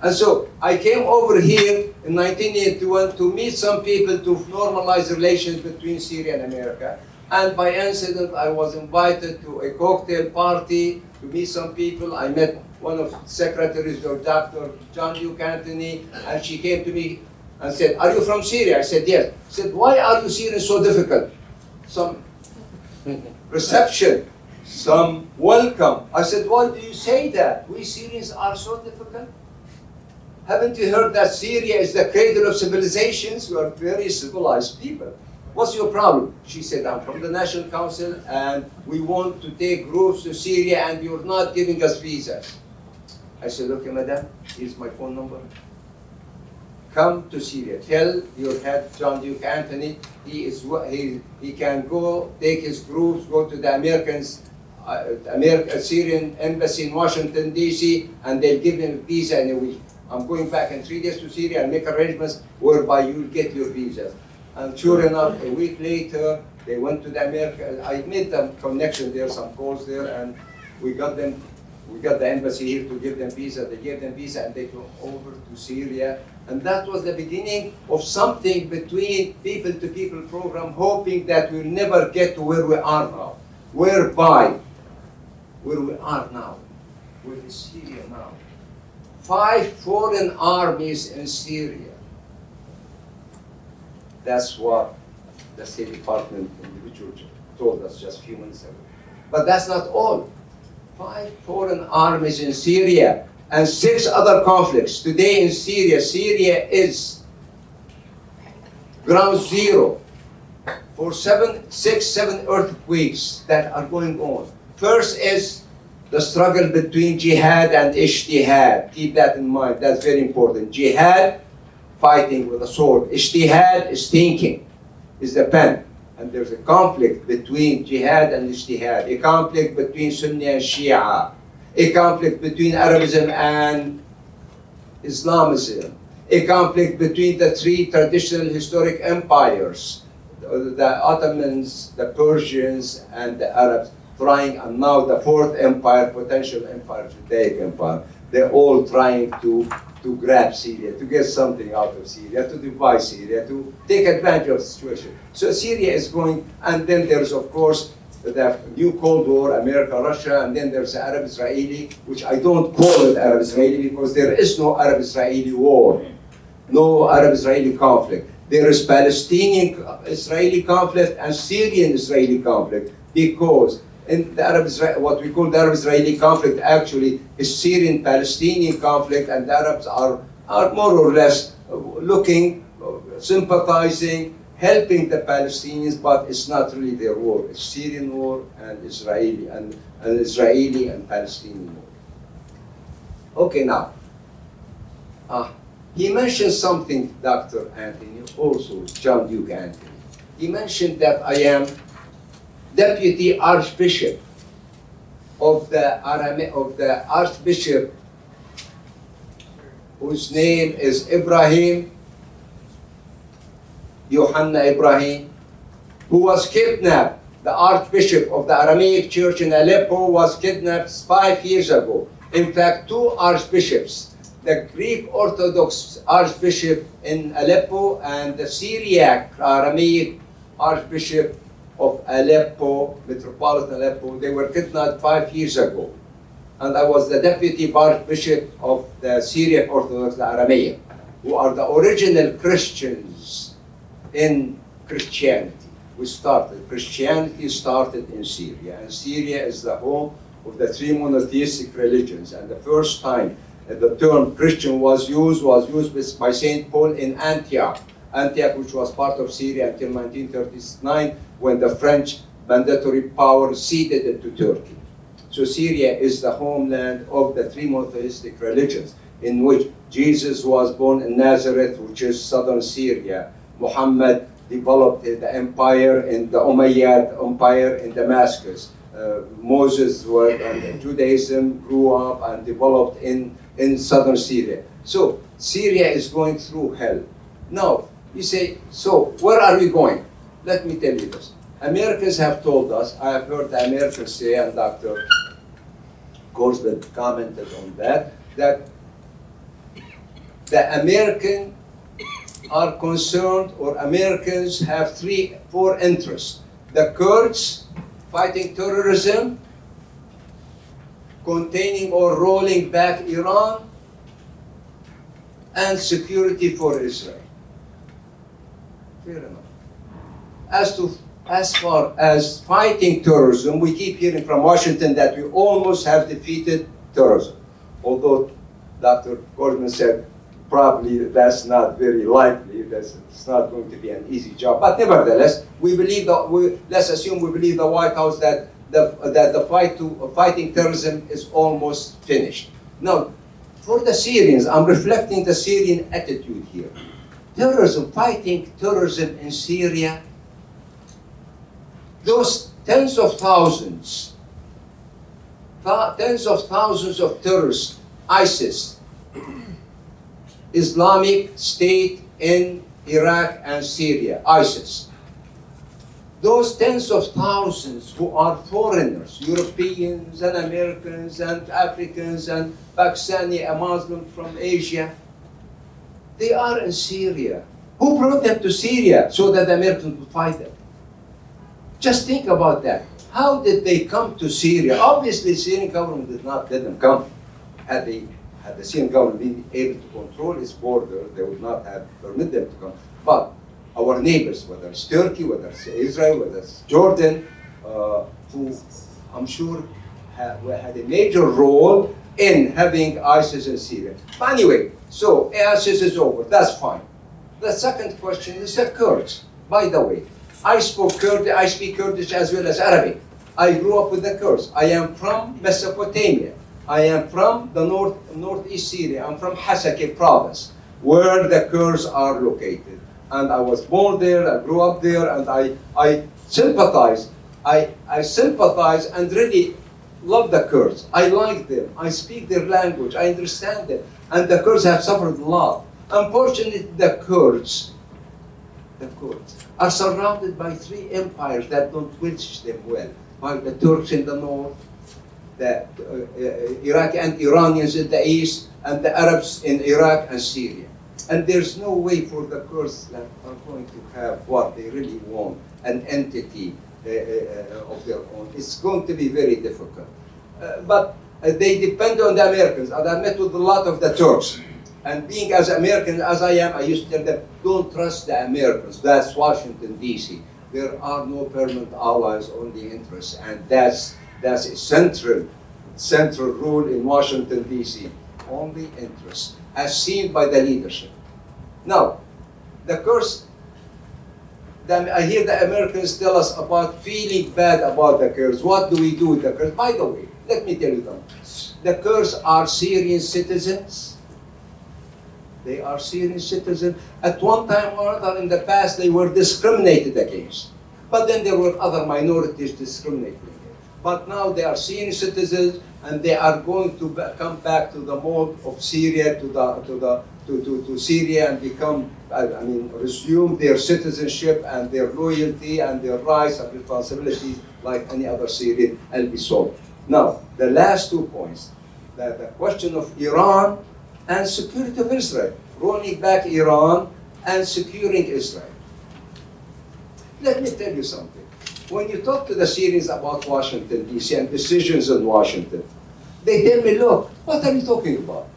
And so I came over here in 1981 to meet some people to normalize relations between Syria and America. And by incident, I was invited to a cocktail party to meet some people. I met one of secretaries of Dr. John Duke Anthony, and she came to me and said, Are you from Syria? I said, Yes. She said, Why are you Syrians so difficult? Some reception, some welcome. I said, Why do you say that? We Syrians are so difficult. Haven't you heard that Syria is the cradle of civilizations? We are very civilized people. What's your problem? She said, I'm from the National Council and we want to take groups to Syria and you're not giving us visas. I said, okay, madam, here's my phone number. Come to Syria. Tell your head, John Duke Anthony, he is he, he can go take his groups, go to the Americans, uh, American Syrian embassy in Washington D.C. and they'll give him a visa in a week. I'm going back in three days to Syria and make arrangements whereby you'll get your visas. And sure enough, a week later, they went to the America. I made them connection there, some calls there, and we got them. We got the embassy here to give them visa. They gave them visa, and they go over to Syria. And that was the beginning of something between people-to-people program, hoping that we'll never get to where we are now. Whereby, where we are now, in Syria now. Five foreign armies in Syria that's what the State Department individual told us just a few minutes ago. But that's not all. Five foreign armies in Syria and six other conflicts. Today in Syria, Syria is ground zero for seven, six, seven earthquakes that are going on. First is the struggle between jihad and ijtihad. Keep that in mind. That's very important. Jihad fighting with a sword. Ijtihad is thinking, is the pen. And there's a conflict between jihad and ijtihad, a conflict between Sunni and Shia, a conflict between Arabism and Islamism, a conflict between the three traditional historic empires, the Ottomans, the Persians, and the Arabs, trying, and now the fourth empire, potential empire, Judaic empire, they're all trying to to grab Syria, to get something out of Syria, to divide Syria, to take advantage of the situation. So Syria is going, and then there's of course the new Cold War, America, Russia, and then there's the Arab-Israeli, which I don't call it Arab-Israeli because there is no Arab-Israeli war, no Arab-Israeli conflict. There is Palestinian-Israeli conflict and Syrian-Israeli conflict because in the Arab what we call the Arab-Israeli conflict actually is Syrian-Palestinian conflict, and the Arabs are, are more or less looking, sympathizing, helping the Palestinians, but it's not really their war. It's Syrian war and Israeli and, and Israeli and Palestinian war. Okay, now, uh, he mentioned something, Dr. Anthony, also John Duke Anthony. He mentioned that I am deputy archbishop of the Arame, of the archbishop whose name is Ibrahim Yohanna Ibrahim, who was kidnapped. The Archbishop of the Aramaic Church in Aleppo was kidnapped five years ago. In fact, two archbishops, the Greek Orthodox Archbishop in Aleppo and the Syriac Aramaic Archbishop of Aleppo, Metropolitan Aleppo, they were kidnapped five years ago. And I was the deputy archbishop of the Syriac Orthodox Aramaic, who are the original Christians in Christianity. We started, Christianity started in Syria, and Syria is the home of the three monotheistic religions. And the first time that the term Christian was used was used by St. Paul in Antioch. Antioch, which was part of Syria until 1939, when the French mandatory power ceded it to Turkey. So Syria is the homeland of the three monotheistic religions, in which Jesus was born in Nazareth, which is southern Syria. Muhammad developed the empire in the Umayyad Empire in Damascus. Uh, Moses was, and Judaism grew up and developed in, in southern Syria. So Syria is going through hell. Now, you say, so where are we going? Let me tell you this. Americans have told us, I have heard the Americans say, and Dr. Gorsberg commented on that, that the American are concerned, or Americans have three, four interests. The Kurds fighting terrorism, containing or rolling back Iran, and security for Israel. Fair enough. As to as far as fighting terrorism, we keep hearing from Washington that we almost have defeated terrorism. Although Dr. Gordon said probably that's not very likely, that's, it's not going to be an easy job. But nevertheless, we believe that we, let's assume we believe the White House that the, that the fight to fighting terrorism is almost finished. Now, for the Syrians, I'm reflecting the Syrian attitude here. Terrorism, fighting terrorism in Syria those tens of thousands, thou- tens of thousands of terrorists, ISIS, Islamic State in Iraq and Syria, ISIS. Those tens of thousands who are foreigners, Europeans and Americans and Africans and Pakistani, a Muslim from Asia, they are in Syria. Who brought them to Syria so that the Americans would fight them? Just think about that. How did they come to Syria? Obviously, Syrian government did not let them come. Had they had the Syrian government been able to control its border, they would not have permitted them to come. But our neighbors, whether it's Turkey, whether it's Israel, whether it's Jordan, uh, who I'm sure had, had a major role in having ISIS in Syria. But anyway, so ISIS is over. That's fine. The second question is the Kurds. By the way, I spoke Kurdish, I speak Kurdish as well as Arabic. I grew up with the Kurds. I am from Mesopotamia. I am from the north northeast Syria. I'm from Hasakeh province, where the Kurds are located. And I was born there, I grew up there, and I, I sympathize. I, I sympathize and really love the Kurds. I like them. I speak their language. I understand them. And the Kurds have suffered a lot. Unfortunately, the Kurds, the Kurds, are surrounded by three empires that don't wish them well. By the Turks in the north, the uh, uh, Iraqi and Iranians in the east, and the Arabs in Iraq and Syria. And there's no way for the Kurds that are going to have what they really want, an entity uh, uh, of their own. It's going to be very difficult. Uh, but uh, they depend on the Americans. And I met with a lot of the Turks. And being as American as I am, I used to tell them, don't trust the Americans. That's Washington, D.C. There are no permanent allies, only interests. And that's, that's a central, central rule in Washington, D.C. Only interests, as seen by the leadership. Now, the Kurds the- I hear the Americans tell us about feeling bad about the Kurds. What do we do with the Kurds? By the way, let me tell you something. The Kurds are Syrian citizens. They are Syrian citizens. At one time or other in the past, they were discriminated against. But then there were other minorities discriminated. But now they are Syrian citizens, and they are going to come back to the mode of Syria, to the to the to, to, to Syria, and become I I mean resume their citizenship and their loyalty and their rights and responsibilities like any other Syrian and be solved. Now the last two points, the, the question of Iran and security of Israel, rolling back Iran and securing Israel. Let me tell you something. When you talk to the Syrians about Washington, D.C., and decisions in Washington, they tell me, look, what are you talking about?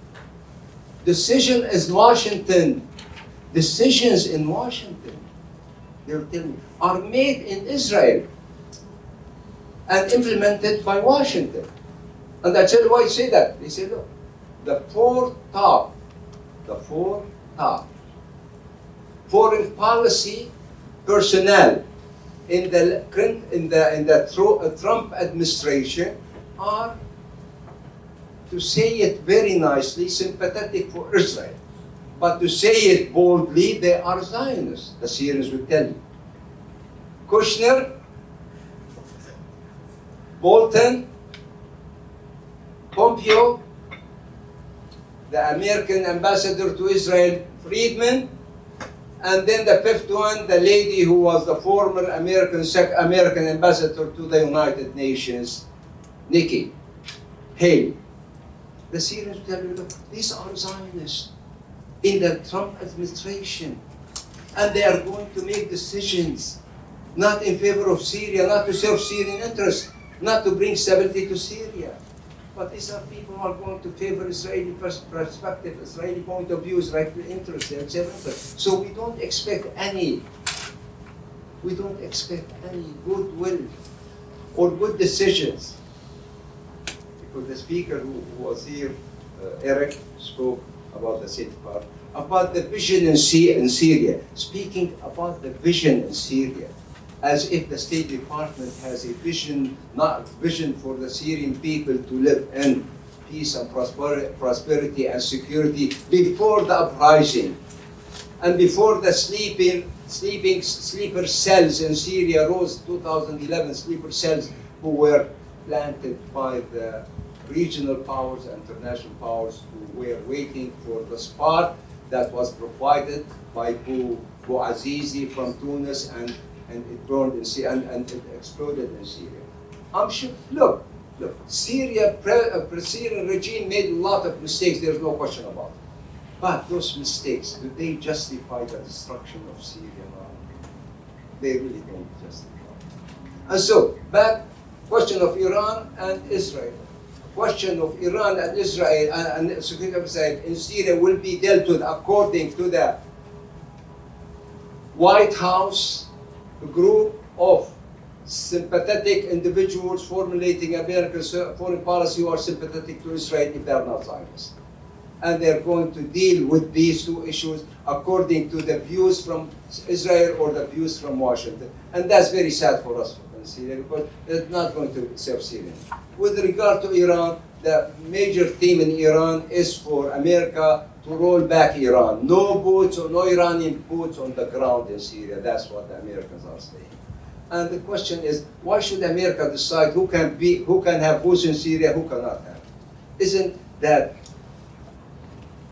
Decision is Washington. Decisions in Washington, they'll tell me, are made in Israel and implemented by Washington. And I said, why say that. They say, look, the four top, the four top foreign policy personnel in the in the in the uh, Trump administration are, to say it very nicely, sympathetic for Israel. But to say it boldly, they are Zionists. The Syrians will tell you. Kushner, Bolton, Pompeo, the American ambassador to Israel, Friedman, and then the fifth one, the lady who was the former American sec- American ambassador to the United Nations, Nikki Haley. The Syrians tell you, look, these are Zionists in the Trump administration, and they are going to make decisions not in favor of Syria, not to serve Syrian interests, not to bring stability to Syria. But these are people who are going to favor Israeli perspective, Israeli point of view, Israeli interest, interest. So we don't expect any, we don't expect any goodwill or good decisions. Because the speaker who, who was here, uh, Eric, spoke about the city part, about the vision in, Sy- in Syria, speaking about the vision in Syria as if the State Department has a vision, not vision for the Syrian people to live in peace and prosperity and security before the uprising. And before the sleeping, sleeping sleeper cells in Syria rose 2011 sleeper cells who were planted by the regional powers, and international powers who were waiting for the spark that was provided by Bou Bouazizi from Tunis and and it burned in Syria and, and it exploded in Syria. I'm sure. Look, look. Syria, uh, pre- Syrian regime made a lot of mistakes. There's no question about it. But those mistakes, do they justify the destruction of Syria? They really don't justify. And so, back question of Iran and Israel. Question of Iran and Israel and, and security in Syria will be dealt with according to the White House group of sympathetic individuals formulating American foreign policy who are sympathetic to Israel if they are not Zionists. And they're going to deal with these two issues according to the views from Israel or the views from Washington. And that's very sad for us in Syria because it's not going to serve Syria. With regard to Iran, the major theme in Iran is for America to roll back Iran. No boots or no Iranian boots on the ground in Syria. That's what the Americans are saying. And the question is, why should America decide who can be, who can have boots in Syria, who cannot have? Isn't that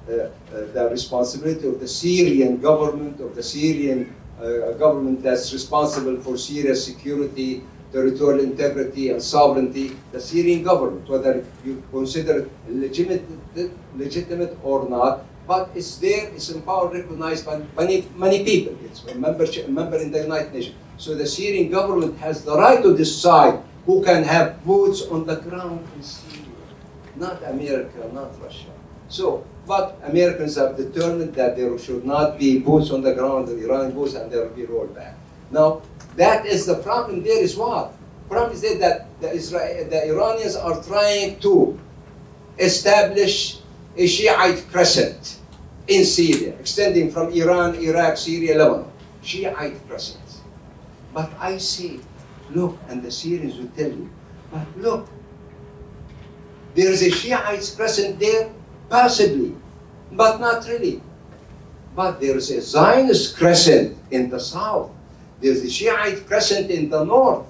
uh, uh, the responsibility of the Syrian government, of the Syrian uh, government that's responsible for Syria's security, territorial integrity, and sovereignty, the Syrian government, whether you consider it legitimate, legitimate or not, but it's there, it's empowered, recognized by many, many people. It's a membership, a member in the United Nations. So the Syrian government has the right to decide who can have boots on the ground in Syria, not America, not Russia. So, but Americans have determined that there should not be boots on the ground, the Iranian boots, and they will be rolled back. Now, that is the problem there is what? Problem is that the, Israel, the Iranians are trying to establish a Shiite crescent in Syria, extending from Iran, Iraq, Syria, Lebanon. Shiite crescent. But I say, look, and the Syrians will tell you, but look, there is a Shiites crescent there, possibly, but not really. But there is a Zionist crescent in the south. There's a Shiite crescent in the north.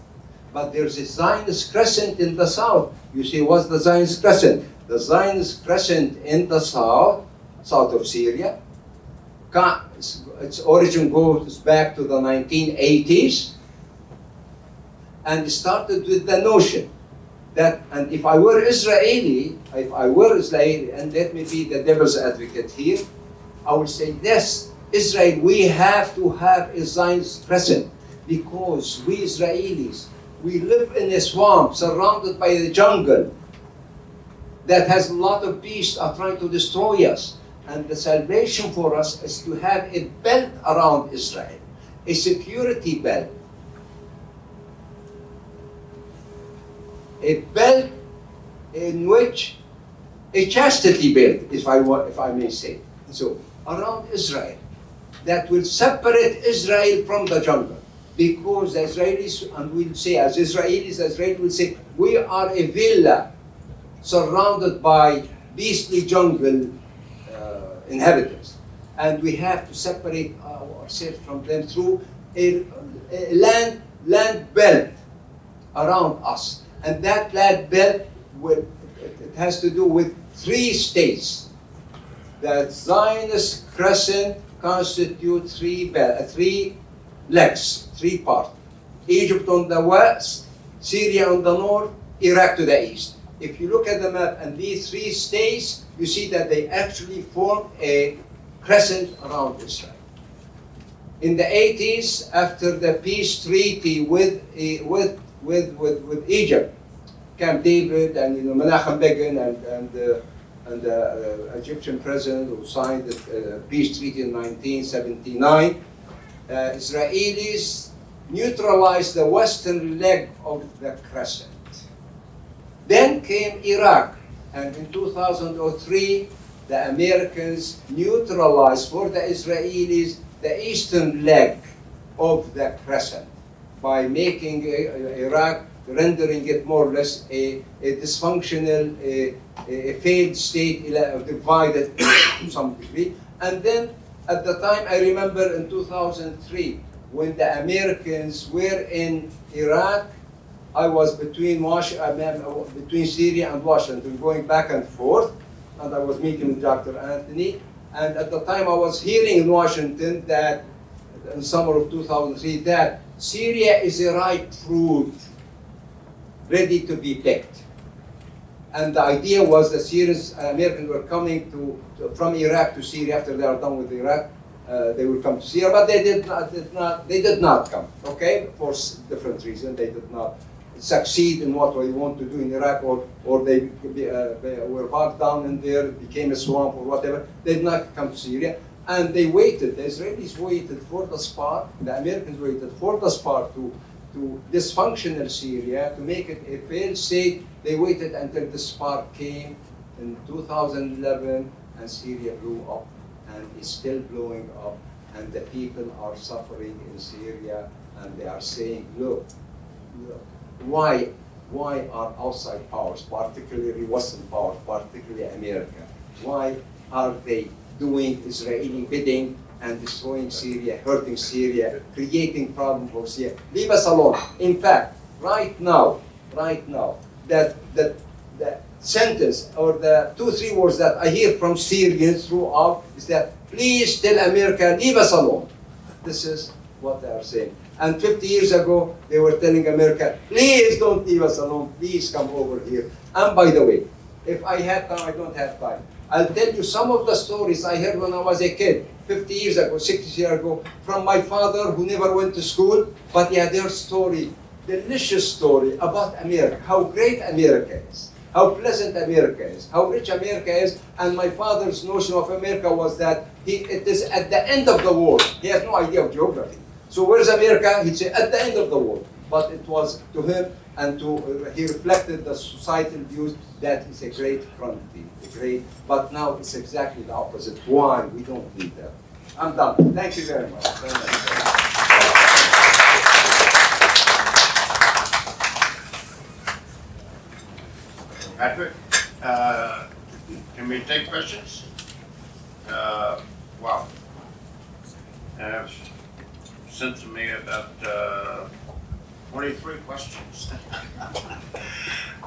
But there's a Zionist crescent in the south. You say, what's the Zionist crescent? The Zionist crescent in the south, south of Syria, its origin goes back to the 1980s and it started with the notion that, and if I were Israeli, if I were Israeli, and let me be the devil's advocate here, I would say, yes, Israel, we have to have a Zionist crescent because we Israelis, we live in a swamp surrounded by the jungle that has a lot of beasts are trying to destroy us. And the salvation for us is to have a belt around Israel, a security belt. A belt in which a chastity belt, if I, if I may say. So, around Israel, that will separate Israel from the jungle. Because the Israelis, and we'll say, as Israelis, Israel will say, we are a villa surrounded by beastly jungle uh, inhabitants. And we have to separate ourselves from them through a, a land, land belt around us. And that land belt will, it has to do with three states. The Zionist crescent constitute three, three legs, three parts. Egypt on the west, Syria on the north, Iraq to the east. If you look at the map and these three states, you see that they actually form a crescent around Israel. In the 80s, after the peace treaty with, eh, with, with, with, with Egypt, Camp David and you know, Menachem Begin and, and, uh, and the uh, Egyptian president who signed the uh, peace treaty in 1979, uh, Israelis neutralized the western leg of the crescent. Then came Iraq, and in 2003, the Americans neutralized for the Israelis the eastern leg of the crescent by making uh, Iraq, rendering it more or less a, a dysfunctional, a, a failed state, divided to some degree. And then at the time, I remember in 2003, when the Americans were in Iraq, I was between Wash- I mean, uh, between Syria and Washington, going back and forth, and I was meeting with Dr. Anthony. And at the time, I was hearing in Washington that in summer of 2003 that Syria is a right fruit, ready to be picked. And the idea was the Syrians, Americans were coming to, to- from Iraq to Syria after they are done with Iraq. Uh, they will come to Syria, but they did not, did not, they did not come. Okay, for different reasons, they did not succeed in what they want to do in Iraq, or or they, uh, they were bogged down in there, became a swamp or whatever. They did not come to Syria, and they waited. The Israelis waited for the spot. The Americans waited for the spot to to dysfunctional Syria to make it a failed state. They waited until the spark came in 2011, and Syria blew up, and is still blowing up, and the people are suffering in Syria, and they are saying, look, look, why, why are outside powers, particularly Western powers, particularly America, why are they doing Israeli bidding and destroying Syria, hurting Syria, creating problems for Syria? Leave us alone. In fact, right now, right now, that that the sentence or the two three words that I hear from Syrians throughout is that please tell America leave us alone. This is what they are saying. And 50 years ago, they were telling America, please don't leave us alone, please come over here. And by the way, if I had time, I don't have time. I'll tell you some of the stories I heard when I was a kid, 50 years ago, 60 years ago, from my father who never went to school, but he had their story, delicious story about America, how great America is, how pleasant America is, how rich America is. And my father's notion of America was that he, it is at the end of the world. He has no idea of geography. So where's America? He'd say at the end of the world. But it was to him and to, uh, he reflected the societal views that is a great quantity, a great, but now it's exactly the opposite. Why? We don't need that. I'm done. Thank you very much. Very much. Patrick, uh, can we take questions? Uh, wow. Uh, sent to me about uh, twenty-three questions.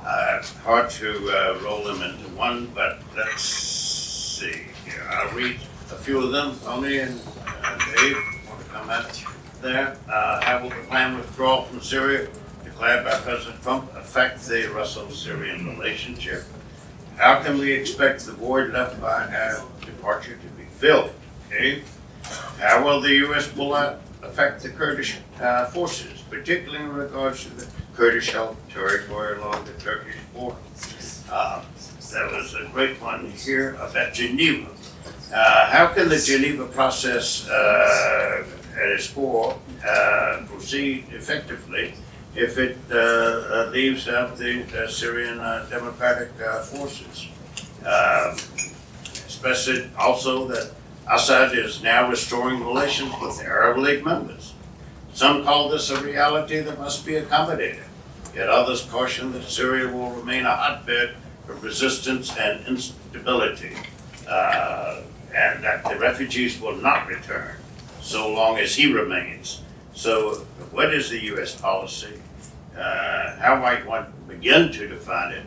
Uh, hard to, uh, roll them into one, but let's see here. I'll read a few of them. Tony and uh, Dave want to come comment there. Uh, how will the planned withdrawal from Syria declared by President Trump affect the Russo-Syrian relationship? How can we expect the void left by our departure to be filled? Okay? How will the U.S. pull out affect the Kurdish uh, forces, particularly in regards to the Kurdish held territory along the Turkish border? Uh, There was a great one here about Geneva. Uh, How can the Geneva process uh, at its core uh, proceed effectively if it uh, uh, leaves out the uh, Syrian uh, Democratic uh, forces? Um, Especially also that Assad is now restoring relations with the Arab League members. Some call this a reality that must be accommodated, yet others caution that Syria will remain a hotbed of resistance and instability, uh, and that the refugees will not return so long as he remains. So, what is the U.S. policy? Uh, how might one begin to define it?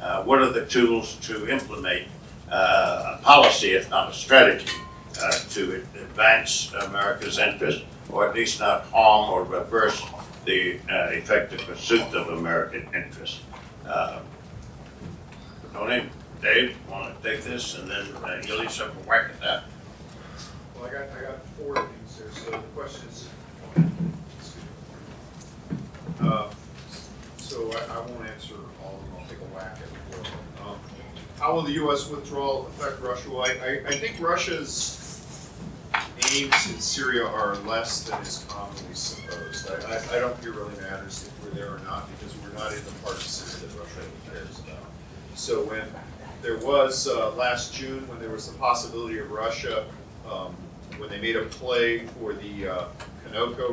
Uh, what are the tools to implement uh, a policy, if not a strategy, uh, to advance America's interest, or at least not harm or reverse the uh, effective pursuit of American interest. Uh, Tony, Dave, want to take this, and then uh, you'll each have a whack at that. Well, I got, I got four things there, so the question is. Uh, So I, I won't answer all of them, I'll take a whack at them. Um, How will the US withdrawal affect Russia? Well, I, I, I think Russia's aims in Syria are less than is commonly supposed. I, I, I don't think it really matters if we're there or not, because we're not in the part of Syria that Russia cares about. So when there was, uh, last June, when there was the possibility of Russia, um, when they made a play for the, uh,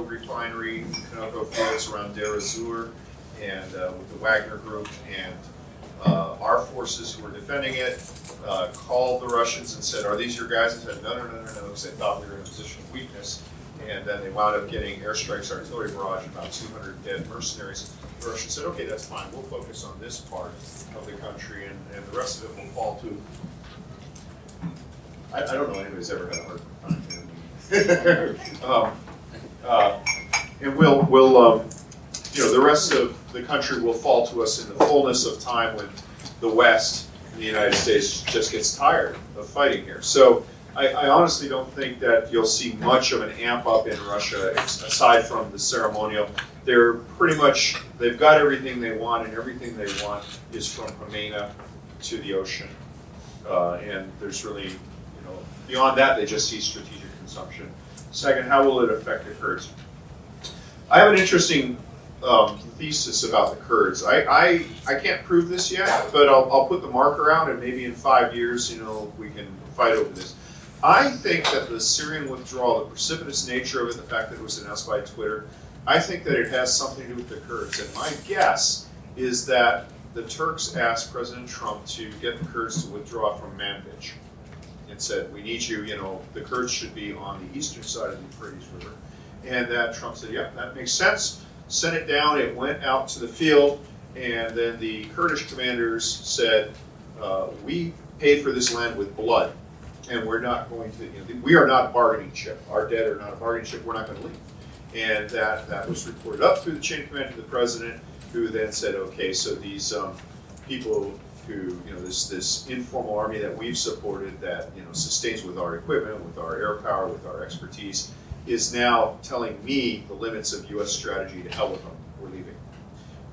refinery, Conoco fields around Deir ez-Zor, and, uh, with the Wagner Group, and, uh, our forces who were defending it, uh, called the Russians and said, are these your guys? And said, no, no, no, no, no, because they thought we were in a position of weakness. And then they wound up getting airstrikes, artillery barrage, about two hundred dead mercenaries. The Russians said, okay, that's fine, we'll focus on this part of the country, and, and the rest of it will fall to. I, I don't know anybody's ever had a hard time. Um, uh, And we'll, we'll, um, you know, the rest of the country will fall to us in the fullness of time when the West, and the United States, just gets tired of fighting here. So I, I honestly don't think that you'll see much of an amp up in Russia, aside from the ceremonial. They're pretty much, they've got everything they want, and everything they want is from Hamena to the ocean. Uh, and there's really, you know, beyond that, they just see strategic consumption. Second, how will it affect the Kurds? I have an interesting um, thesis about the Kurds. I, I, I can't prove this yet, but I'll, I'll put the marker out, and maybe in five years, you know, we can fight over this. I think that the Syrian withdrawal, the precipitous nature of it, the fact that it was announced by Twitter, I think that it has something to do with the Kurds. And my guess is that the Turks asked President Trump to get the Kurds to withdraw from Manbij and said, we need you, you know, the Kurds should be on the eastern side of the Euphrates River. And that Trump said, yep, that makes sense. Sent it down, it went out to the field, and then the Kurdish commanders said, uh, we paid for this land with blood, and we're not going to, you know, we are not a bargaining chip. Our dead are not a bargaining chip, we're not gonna leave. And that, that was reported up through the chain of command to the president, who then said, okay, so these, um, people who, you know, this, this informal army that we've supported that, you know, sustains with our equipment, with our air power, with our expertise, is now telling me the limits of US strategy to hell with them, we're leaving.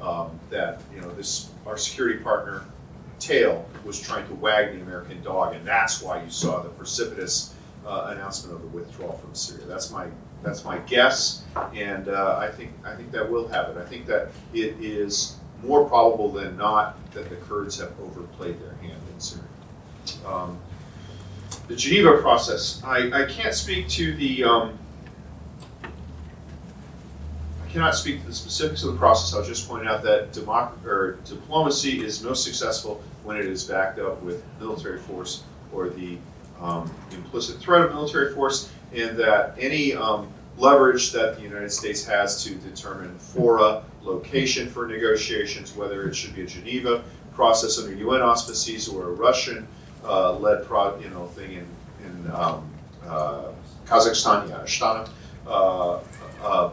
Um, that, you know, this, our security partner, Tail, was trying to wag the American dog, and that's why you saw the precipitous uh, announcement of the withdrawal from Syria. That's my, that's my guess, and uh, I think, I think that will happen. I think that it is more probable than not that the Kurds have overplayed their hand in Syria. Um, the Geneva process, I, I can't speak to the, um, cannot speak to the specifics of the process. I'll just point out that democ- or diplomacy is most successful when it is backed up with military force or the um, implicit threat of military force, and that any um, leverage that the United States has to determine fora, location for negotiations, whether it should be a Geneva process under UN auspices or a Russian uh, led pro, you know, thing in in um, uh, Kazakhstan, yeah, Astana. Uh, uh,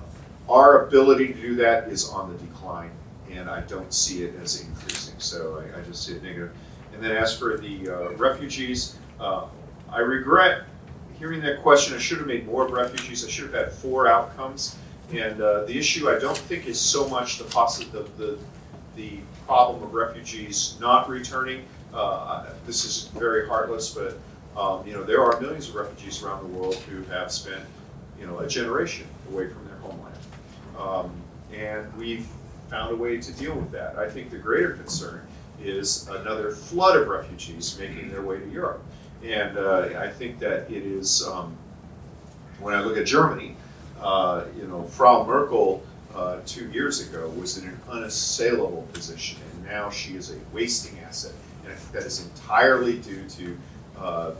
our ability to do that is on the decline, and I don't see it as increasing. So I, I just see it negative. And then as for the uh, refugees, uh, I regret hearing that question. I should have made more refugees. I should have had four outcomes. And uh, the issue I don't think is so much the possi- the, the the problem of refugees not returning. Uh, this is very heartless, but um, you know there are millions of refugees around the world who have spent you know a generation away from their homeland, um, and we've found a way to deal with that. I think the greater concern is another flood of refugees making their way to Europe, and uh, I think that it is um, when I look at Germany, uh, you know, Frau Merkel uh, two years ago was in an unassailable position, and now she is a wasting asset. And I think that is entirely due to uh,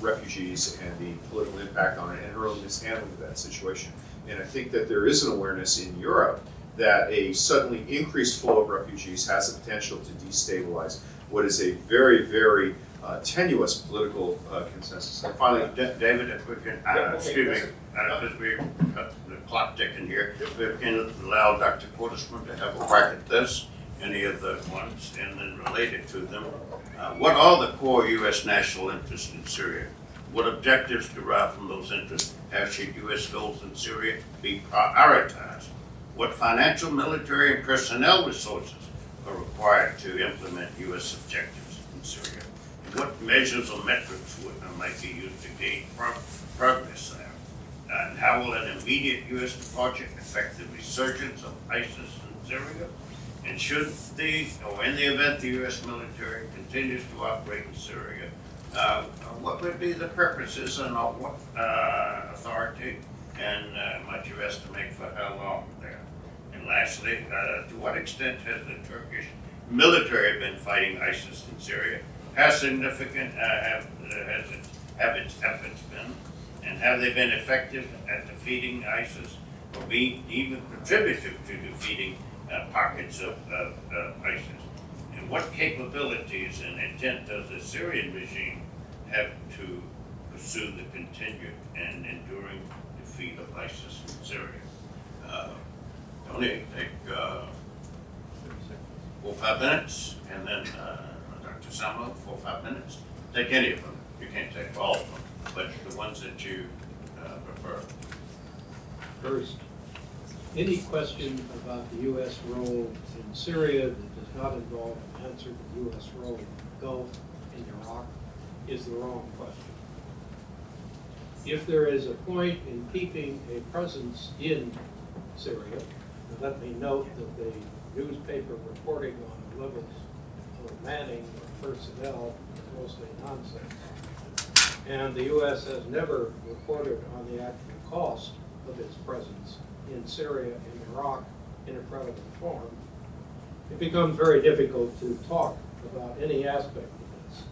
refugees and the political impact on it and her own mishandling of that situation. And I think that there is an awareness in Europe that a suddenly increased flow of refugees has the potential to destabilize what is a very, very uh, tenuous political uh, consensus. And finally, Da- David, if we can, Yeah, uh, okay, excuse me, yes, because we got the clock ticking here, if we can allow Dr. Cordesman to have a crack at this, any of the ones, and then related to them. Uh, What are the core U.S. national interests in Syria? What objectives derive from those interests? How should U.S. goals in Syria be prioritized? What financial, military, and personnel resources are required to implement U.S. objectives in Syria? And what measures or metrics would, might be used to gauge pro- progress there? And how will an immediate U.S. departure affect the resurgence of ISIS in Syria? And should the, or in the event the U.S. military continues to operate in Syria, uh, what would be the purposes and of what uh, authority? And uh, might you estimate for how long there? And lastly, uh, to what extent has the Turkish military been fighting ISIS in Syria? How significant uh, have, uh, has it, have its efforts been? And have they been effective at defeating ISIS or being even contributive to defeating uh, pockets of, of, of ISIS? What capabilities and intent does the Syrian regime have to pursue the continued and enduring defeat of ISIS in Syria? Uh, Tony, take uh, four, five minutes, and then uh, Dr. Samo, four, five minutes. Take any of them. You can't take all of them, but the ones that you uh, prefer. First, any question about the U.S. role in Syria that does not involve answer the U.S. the Gulf, in Iraq, is the wrong question. If there is a point in keeping a presence in Syria, and let me note that the newspaper reporting on the levels of manning or personnel is mostly nonsense. And the U.S. has never reported on the actual cost of its presence in Syria and Iraq in a credible form. It becomes very difficult to talk about any aspect of this.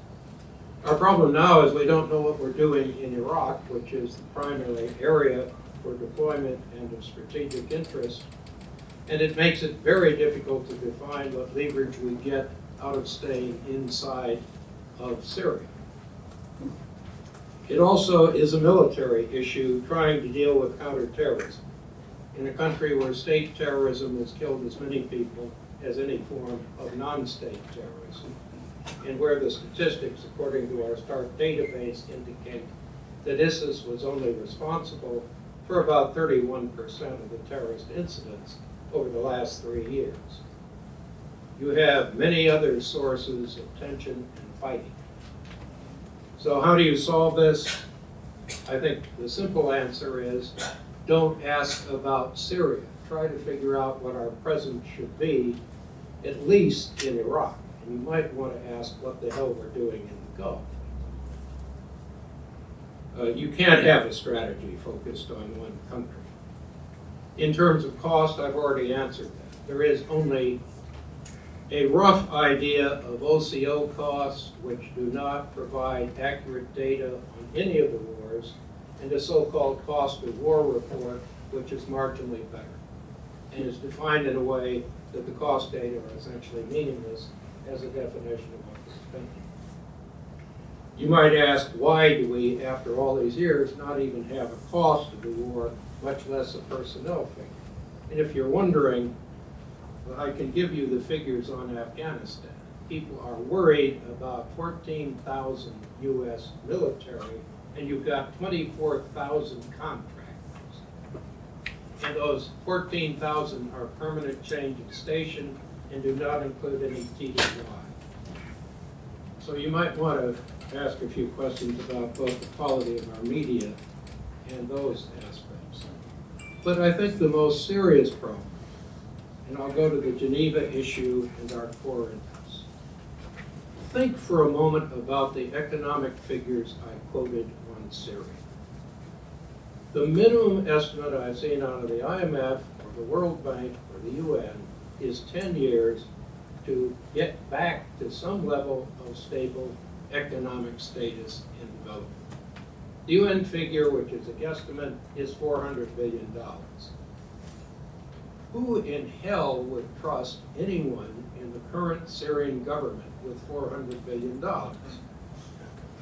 Our problem now is we don't know what we're doing in Iraq, which is the primary area for deployment and of strategic interest. And it makes it very difficult to define what leverage we get out of staying inside of Syria. It also is a military issue trying to deal with counterterrorism in a country where state terrorism has killed as many people as any form of non-state terrorism, and where the statistics, according to our START database, indicate that ISIS was only responsible for about 31% of the terrorist incidents over the last three years. You have many other sources of tension and fighting. So how do you solve this? I think the simple answer is, don't ask about Syria. Try to figure out what our presence should be, at least in Iraq. And you might want to ask what the hell we're doing in the Gulf. Uh, you can't have a strategy focused on one country. In terms of cost, I've already answered that. There is only a rough idea of OCO costs, which do not provide accurate data on any of the wars, and a so-called cost of war report, which is marginally better, and is defined in a way that the cost data are essentially meaningless as a definition of what we're spending. You might ask, why do we, after all these years, not even have a cost of the war, much less a personnel figure? And if you're wondering, well, I can give you the figures on Afghanistan. People are worried about fourteen thousand US military, and you've got twenty-four thousand contractors. And those fourteen thousand are permanent change of station and do not include any TDY. So you might want to ask a few questions about both the quality of our media and those aspects. But I think the most serious problem, and I'll go to the Geneva issue and our core interests. Think for a moment about the economic figures I quoted on Syria. The minimum estimate I've seen out of the IMF or the World Bank or the UN is ten years to get back to some level of stable economic status in development. The UN figure, which is a guesstimate, is four hundred billion dollars. Who in hell would trust anyone in the current Syrian government with four hundred billion dollars?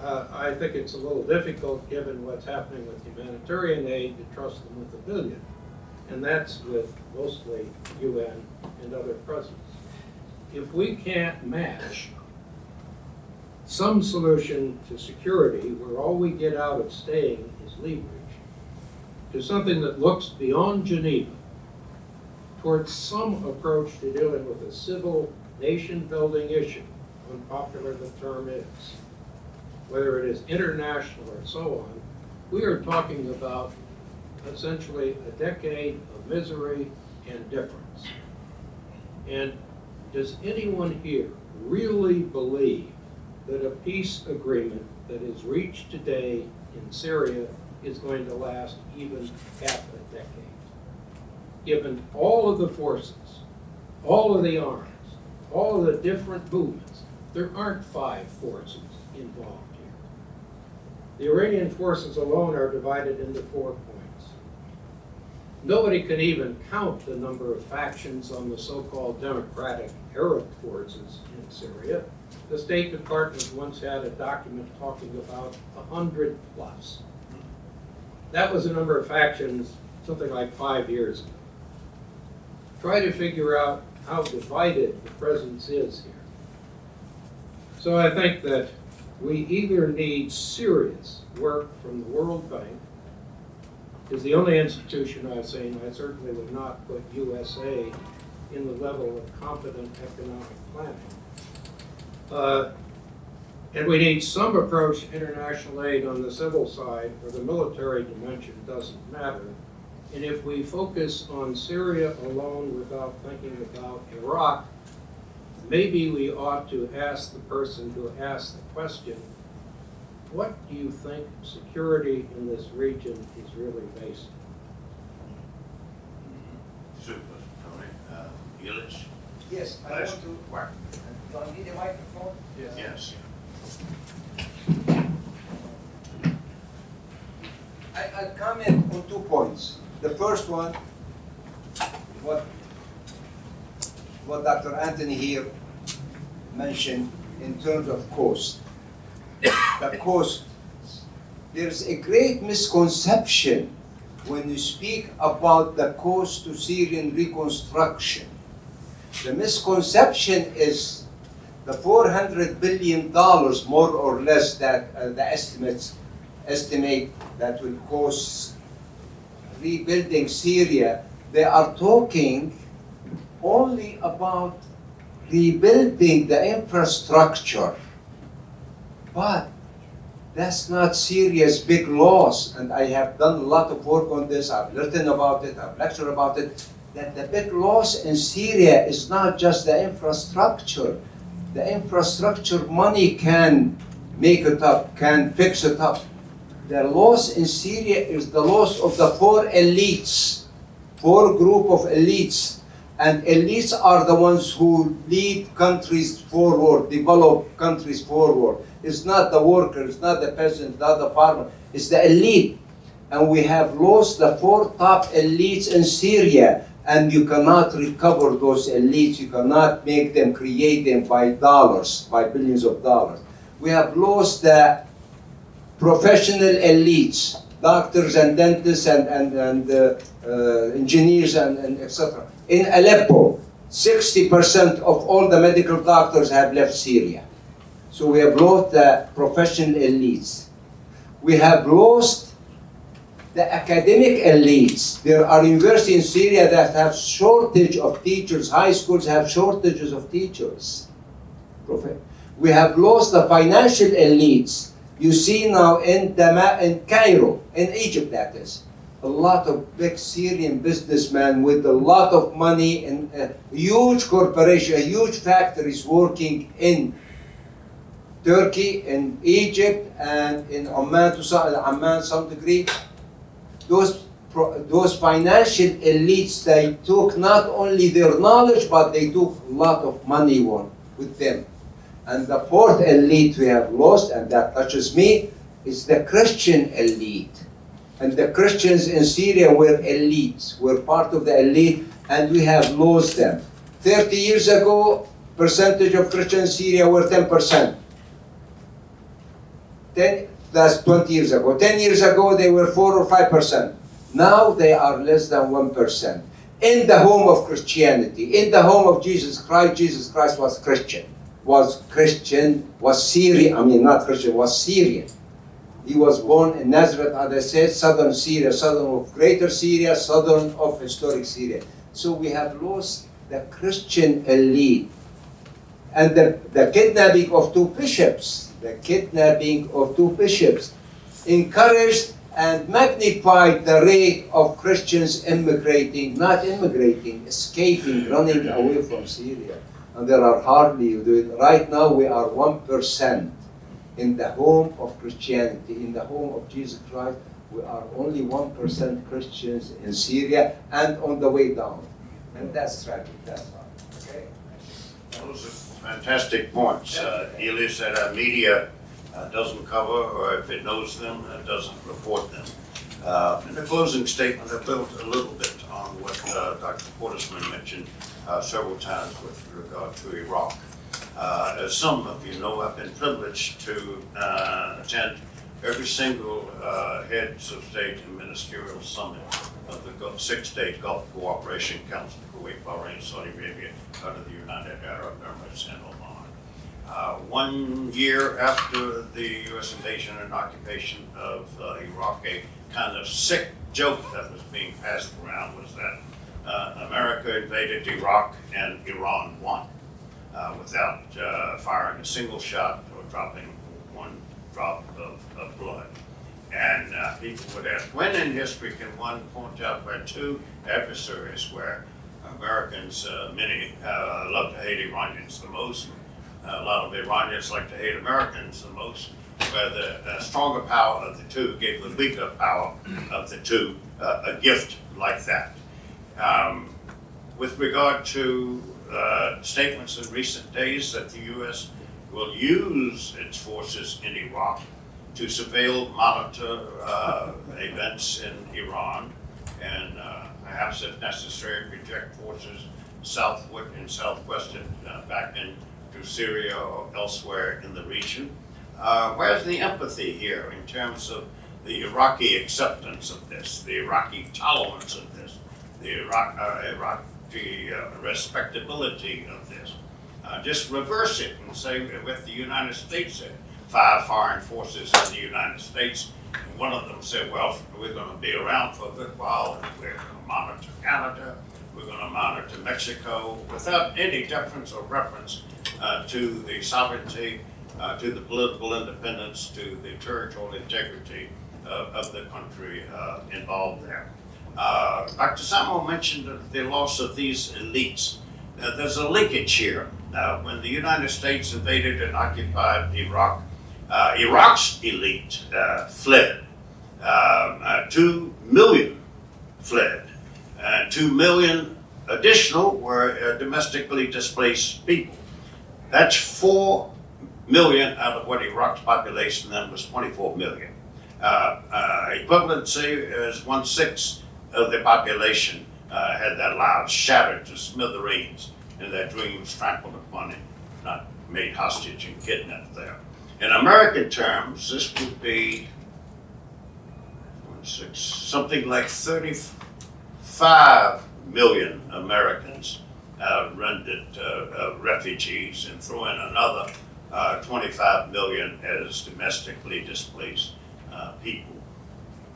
Uh, I think it's a little difficult, given what's happening with humanitarian aid, to trust them with a billion. And that's with mostly UN and other presence. If we can't match some solution to security where all we get out of staying is leverage, to something that looks beyond Geneva, towards some approach to dealing with a civil nation-building issue, unpopular the term is, whether it is international or so on, we are talking about essentially a decade of misery and difference. And does anyone here really believe that a peace agreement that is reached today in Syria is going to last even half a decade? Given all of the forces, all of the arms, all of the different movements, there aren't five forces involved. The Iranian forces alone are divided into four points. Nobody can even count the number of factions on the so-called democratic Arab forces in Syria. The State Department once had a document talking about a hundred plus. That was the number of factions something like five years ago. Try to figure out how divided the presence is here. So I think that we either need serious work from the World Bank, is the only institution I've seen, I certainly would not put USA in the level of competent economic planning. Uh, And we need some approach to international aid on the civil side, where the military dimension doesn't matter. And if we focus on Syria alone without thinking about Iraq, maybe we ought to ask the person who asked the question, what do you think security in this region is really based on? Super, Tony. Uh, Gillis? Yes, I want to, Mark? do I need a microphone? Yes. Yes. I, I comment on two points. The first one, what, what Dr. Anthony here mentioned in terms of cost. The cost, there's a great misconception when you speak about the cost to Syrian reconstruction. The misconception is the four hundred billion dollars, more or less, that uh, the estimates estimate that will cost rebuilding Syria. They are talking only about rebuilding the infrastructure. But that's not Syria's big loss, and I have done a lot of work on this. I've written about it, I've lectured about it. That the big loss in Syria is not just the infrastructure. The infrastructure money can make it up, can fix it up. The loss in Syria is the loss of the poor elites four group of elites. And elites are the ones who lead countries forward, develop countries forward. It's not the workers, not the peasants, not the farmer. It's the elite. And we have lost the four top elites in Syria. And you cannot recover those elites. You cannot make them, create them by dollars, by billions of dollars. We have lost the professional elites, doctors and dentists and, and, and uh, uh, engineers and, and etc. In Aleppo, 60% of all the medical doctors have left Syria. So we have lost the professional elites. We have lost the academic elites. There are universities in Syria that have shortage of teachers. High schools have shortages of teachers. We have lost the financial elites. You see now in Dama- in Cairo, in Egypt, that is, a lot of big Syrian businessmen with a lot of money and a huge corporation, huge factories working in Turkey, in Egypt, and in Oman to some, some degree. Those those financial elites, they took not only their knowledge, but they took a lot of money with them. And the fourth elite we have lost, and that touches me, is the Christian elite. And the Christians in Syria were elites, were part of the elite, and we have lost them. 30 years ago, percentage of Christians in Syria were 10%. 10, that's 20 years ago. 10 years ago, they were 4 or 5%. Now they are less than 1%. In the home of Christianity, in the home of Jesus Christ, Jesus Christ was Christian. Was Christian, was Syrian, I mean, not Christian, was Syrian. He was born in Nazareth, as I said, southern Syria, southern of Greater Syria, southern of historic Syria. So we have lost the Christian elite. And the, the kidnapping of two bishops, the kidnapping of two bishops, encouraged and magnified the rate of Christians immigrating, not immigrating, escaping, running away from Syria. And there are hardly, right now we are 1% in the home of Christianity, in the home of Jesus Christ. We are only 1% Christians in Syria and on the way down. And that's tragic, that's all. Okay? Those are fantastic points. Uh, Ely said our media uh, doesn't cover, or if it knows them, uh, doesn't report them. Uh, in the closing statement, I built a little bit on what uh, Dr. Cordesman mentioned uh, several times with regard to Iraq. Uh, as some of you know, I've been privileged to uh, attend every single uh, heads of state and ministerial summit of the six-state Gulf Cooperation Council, Kuwait, Bahrain, Saudi Arabia, out of the United Arab Emirates, and Oman. Uh, one year after the U.S. invasion and occupation of uh, Iraq, a kind of sick joke that was being passed around was that uh, America invaded Iraq and Iran won uh, without uh, firing a single shot or dropping one drop of, of blood. And uh, people would ask, when in history can one point out where two adversaries where Americans, uh, many uh, love to hate Iranians the most, a lot of Iranians like to hate Americans the most, where the stronger power of the two gave the weaker power of the two a gift like that. Um, with regard to uh, statements in recent days that the U.S. will use its forces in Iraq to surveil, monitor uh, events in Iran, and uh, perhaps, if necessary, project forces southward and southwestern uh, back into Syria or elsewhere in the region. Uh, where's the empathy here in terms of the Iraqi acceptance of this, the Iraqi tolerance of this, the Iraq, uh, Iraqi uh, respectability of this? Uh, just reverse it and say with the United States, uh, five foreign forces in the United States, and one of them said, well, we're going to be around for a good while, and we're going to monitor Canada, we're going to monitor Mexico, without any deference or reference uh, to the sovereignty, uh, to the political independence, to the territorial integrity of, of the country uh, involved there. Uh, Dr. Samo mentioned the loss of these elites. Uh, there's a linkage here. Uh, when the United States invaded and occupied Iraq, uh, Iraq's elite uh, fled. Um, uh, two million fled. Two million additional were domestically displaced people. That's four million out of what Iraq's population then was 24 million. Equivalency is one sixth of the population uh, had their lives shattered to smithereens and their dreams trampled upon it, not made hostage and kidnapped there. In American terms, this would be one six, something like 35 million Americans uh, rendered uh, uh, refugees and throw in another uh, 25 million as domestically displaced uh, people.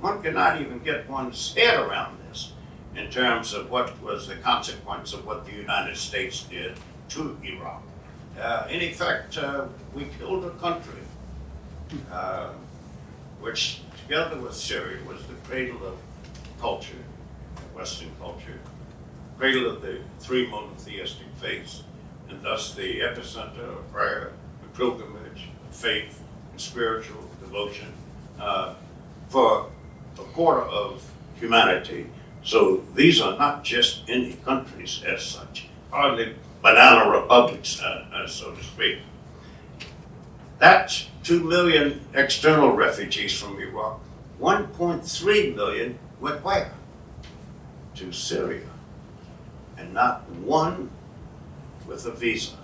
One cannot even get one's head around this in terms of what was the consequence of what the United States did to Iraq. Uh, in effect, uh, we killed a country uh, which, together with Syria, was the cradle of culture, Western culture, cradle of the three monotheistic faiths, and thus the epicenter of prayer, the pilgrimage, of faith, and spiritual devotion uh, for a quarter of humanity. So these are not just any countries as such, hardly banana republics, uh, uh, so to speak. That's 2 million external refugees from Iraq. 1.3 million went where? To Syria. And not one with a visa.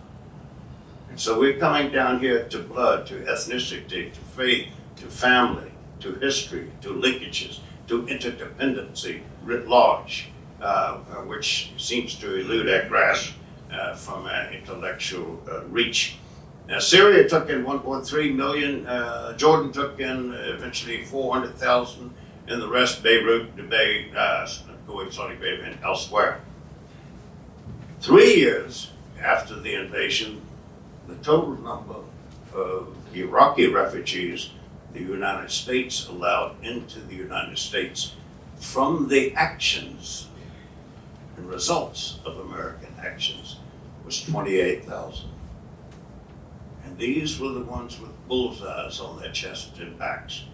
And so we're coming down here to blood, to ethnicity, to faith, to family, to history, to linkages, to interdependency writ large, uh, uh, which seems to elude our grasp uh, from our intellectual uh, reach. Now, Syria took in 1.3 million, uh, Jordan took in eventually 400,000, and the rest Beirut, Dubai, uh, Kuwait, Saudi Arabia, and elsewhere. Three years after the invasion, the total number of Iraqi refugees the United States allowed into the United States from the actions and results of American actions was 28,000. And these were the ones with bullseyes on their chests and backs,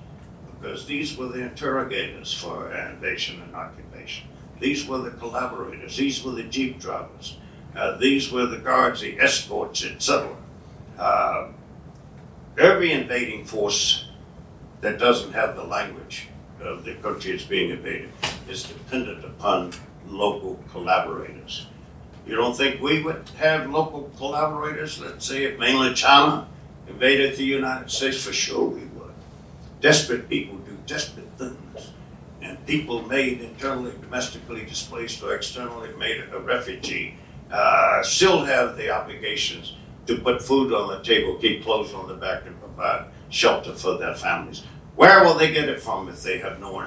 because these were the interrogators for invasion and occupation. These were the collaborators, these were the jeep drivers, uh, these were the guards, the escorts, etc. Uh, every invading force that doesn't have the language of the country it's being invaded is dependent upon local collaborators. You don't think we would have local collaborators? Let's say if mainland China invaded the United States, for sure we would. Desperate people do desperate things. And people made internally, domestically displaced or externally made a refugee uh, still have the obligations to put food on the table, keep clothes on the back, and provide shelter for their families. Where will they get it from if they have no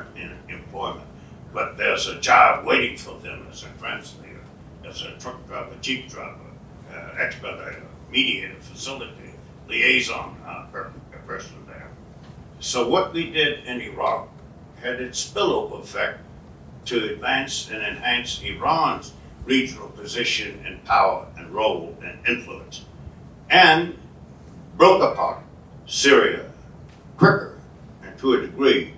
employment? But there's a job waiting for them as a translator, as a truck driver, jeep driver, uh, expediter, mediator, facilitator, liaison uh, per- person there. So what we did in Iraq had its spillover effect to advance and enhance Iran's regional position and power and role and influence, and broke apart Syria quicker to a degree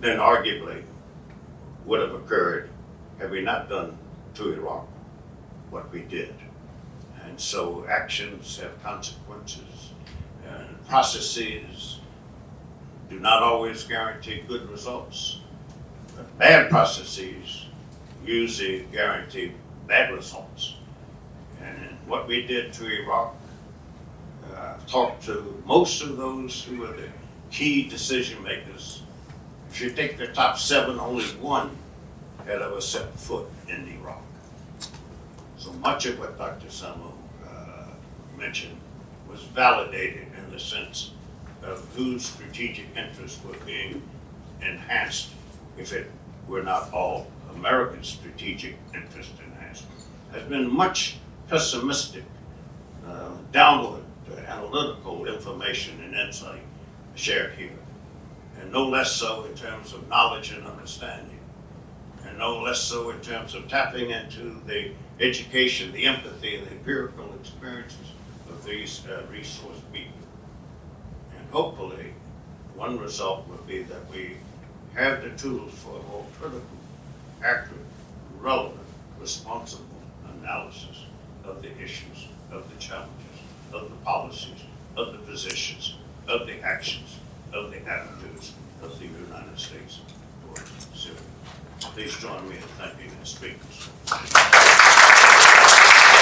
than arguably would have occurred had we not done to Iraq what we did. And so actions have consequences, and processes do not always guarantee good results. But bad processes usually guarantee bad results. And what we did to Iraq, uh, I've talked to most of those who were the key decision makers. If you take the top seven, only one had ever set foot in Iraq. So much of what Dr. Samo uh, mentioned was validated in the sense of whose strategic interests were being enhanced if it were not all American strategic interest enhanced. There's been much pessimistic, uh, downward uh, analytical information and insight shared here. And no less so in terms of knowledge and understanding. And no less so in terms of tapping into the education, the empathy, and the empirical experiences of these uh, resource people. And hopefully, one result will be that we have the tools for a more critical, accurate, relevant, responsible analysis of the issues, of the challenges, of the policies, of the positions, of the actions of the attitudes of the United States towards Syria. Please join me in thanking the speakers.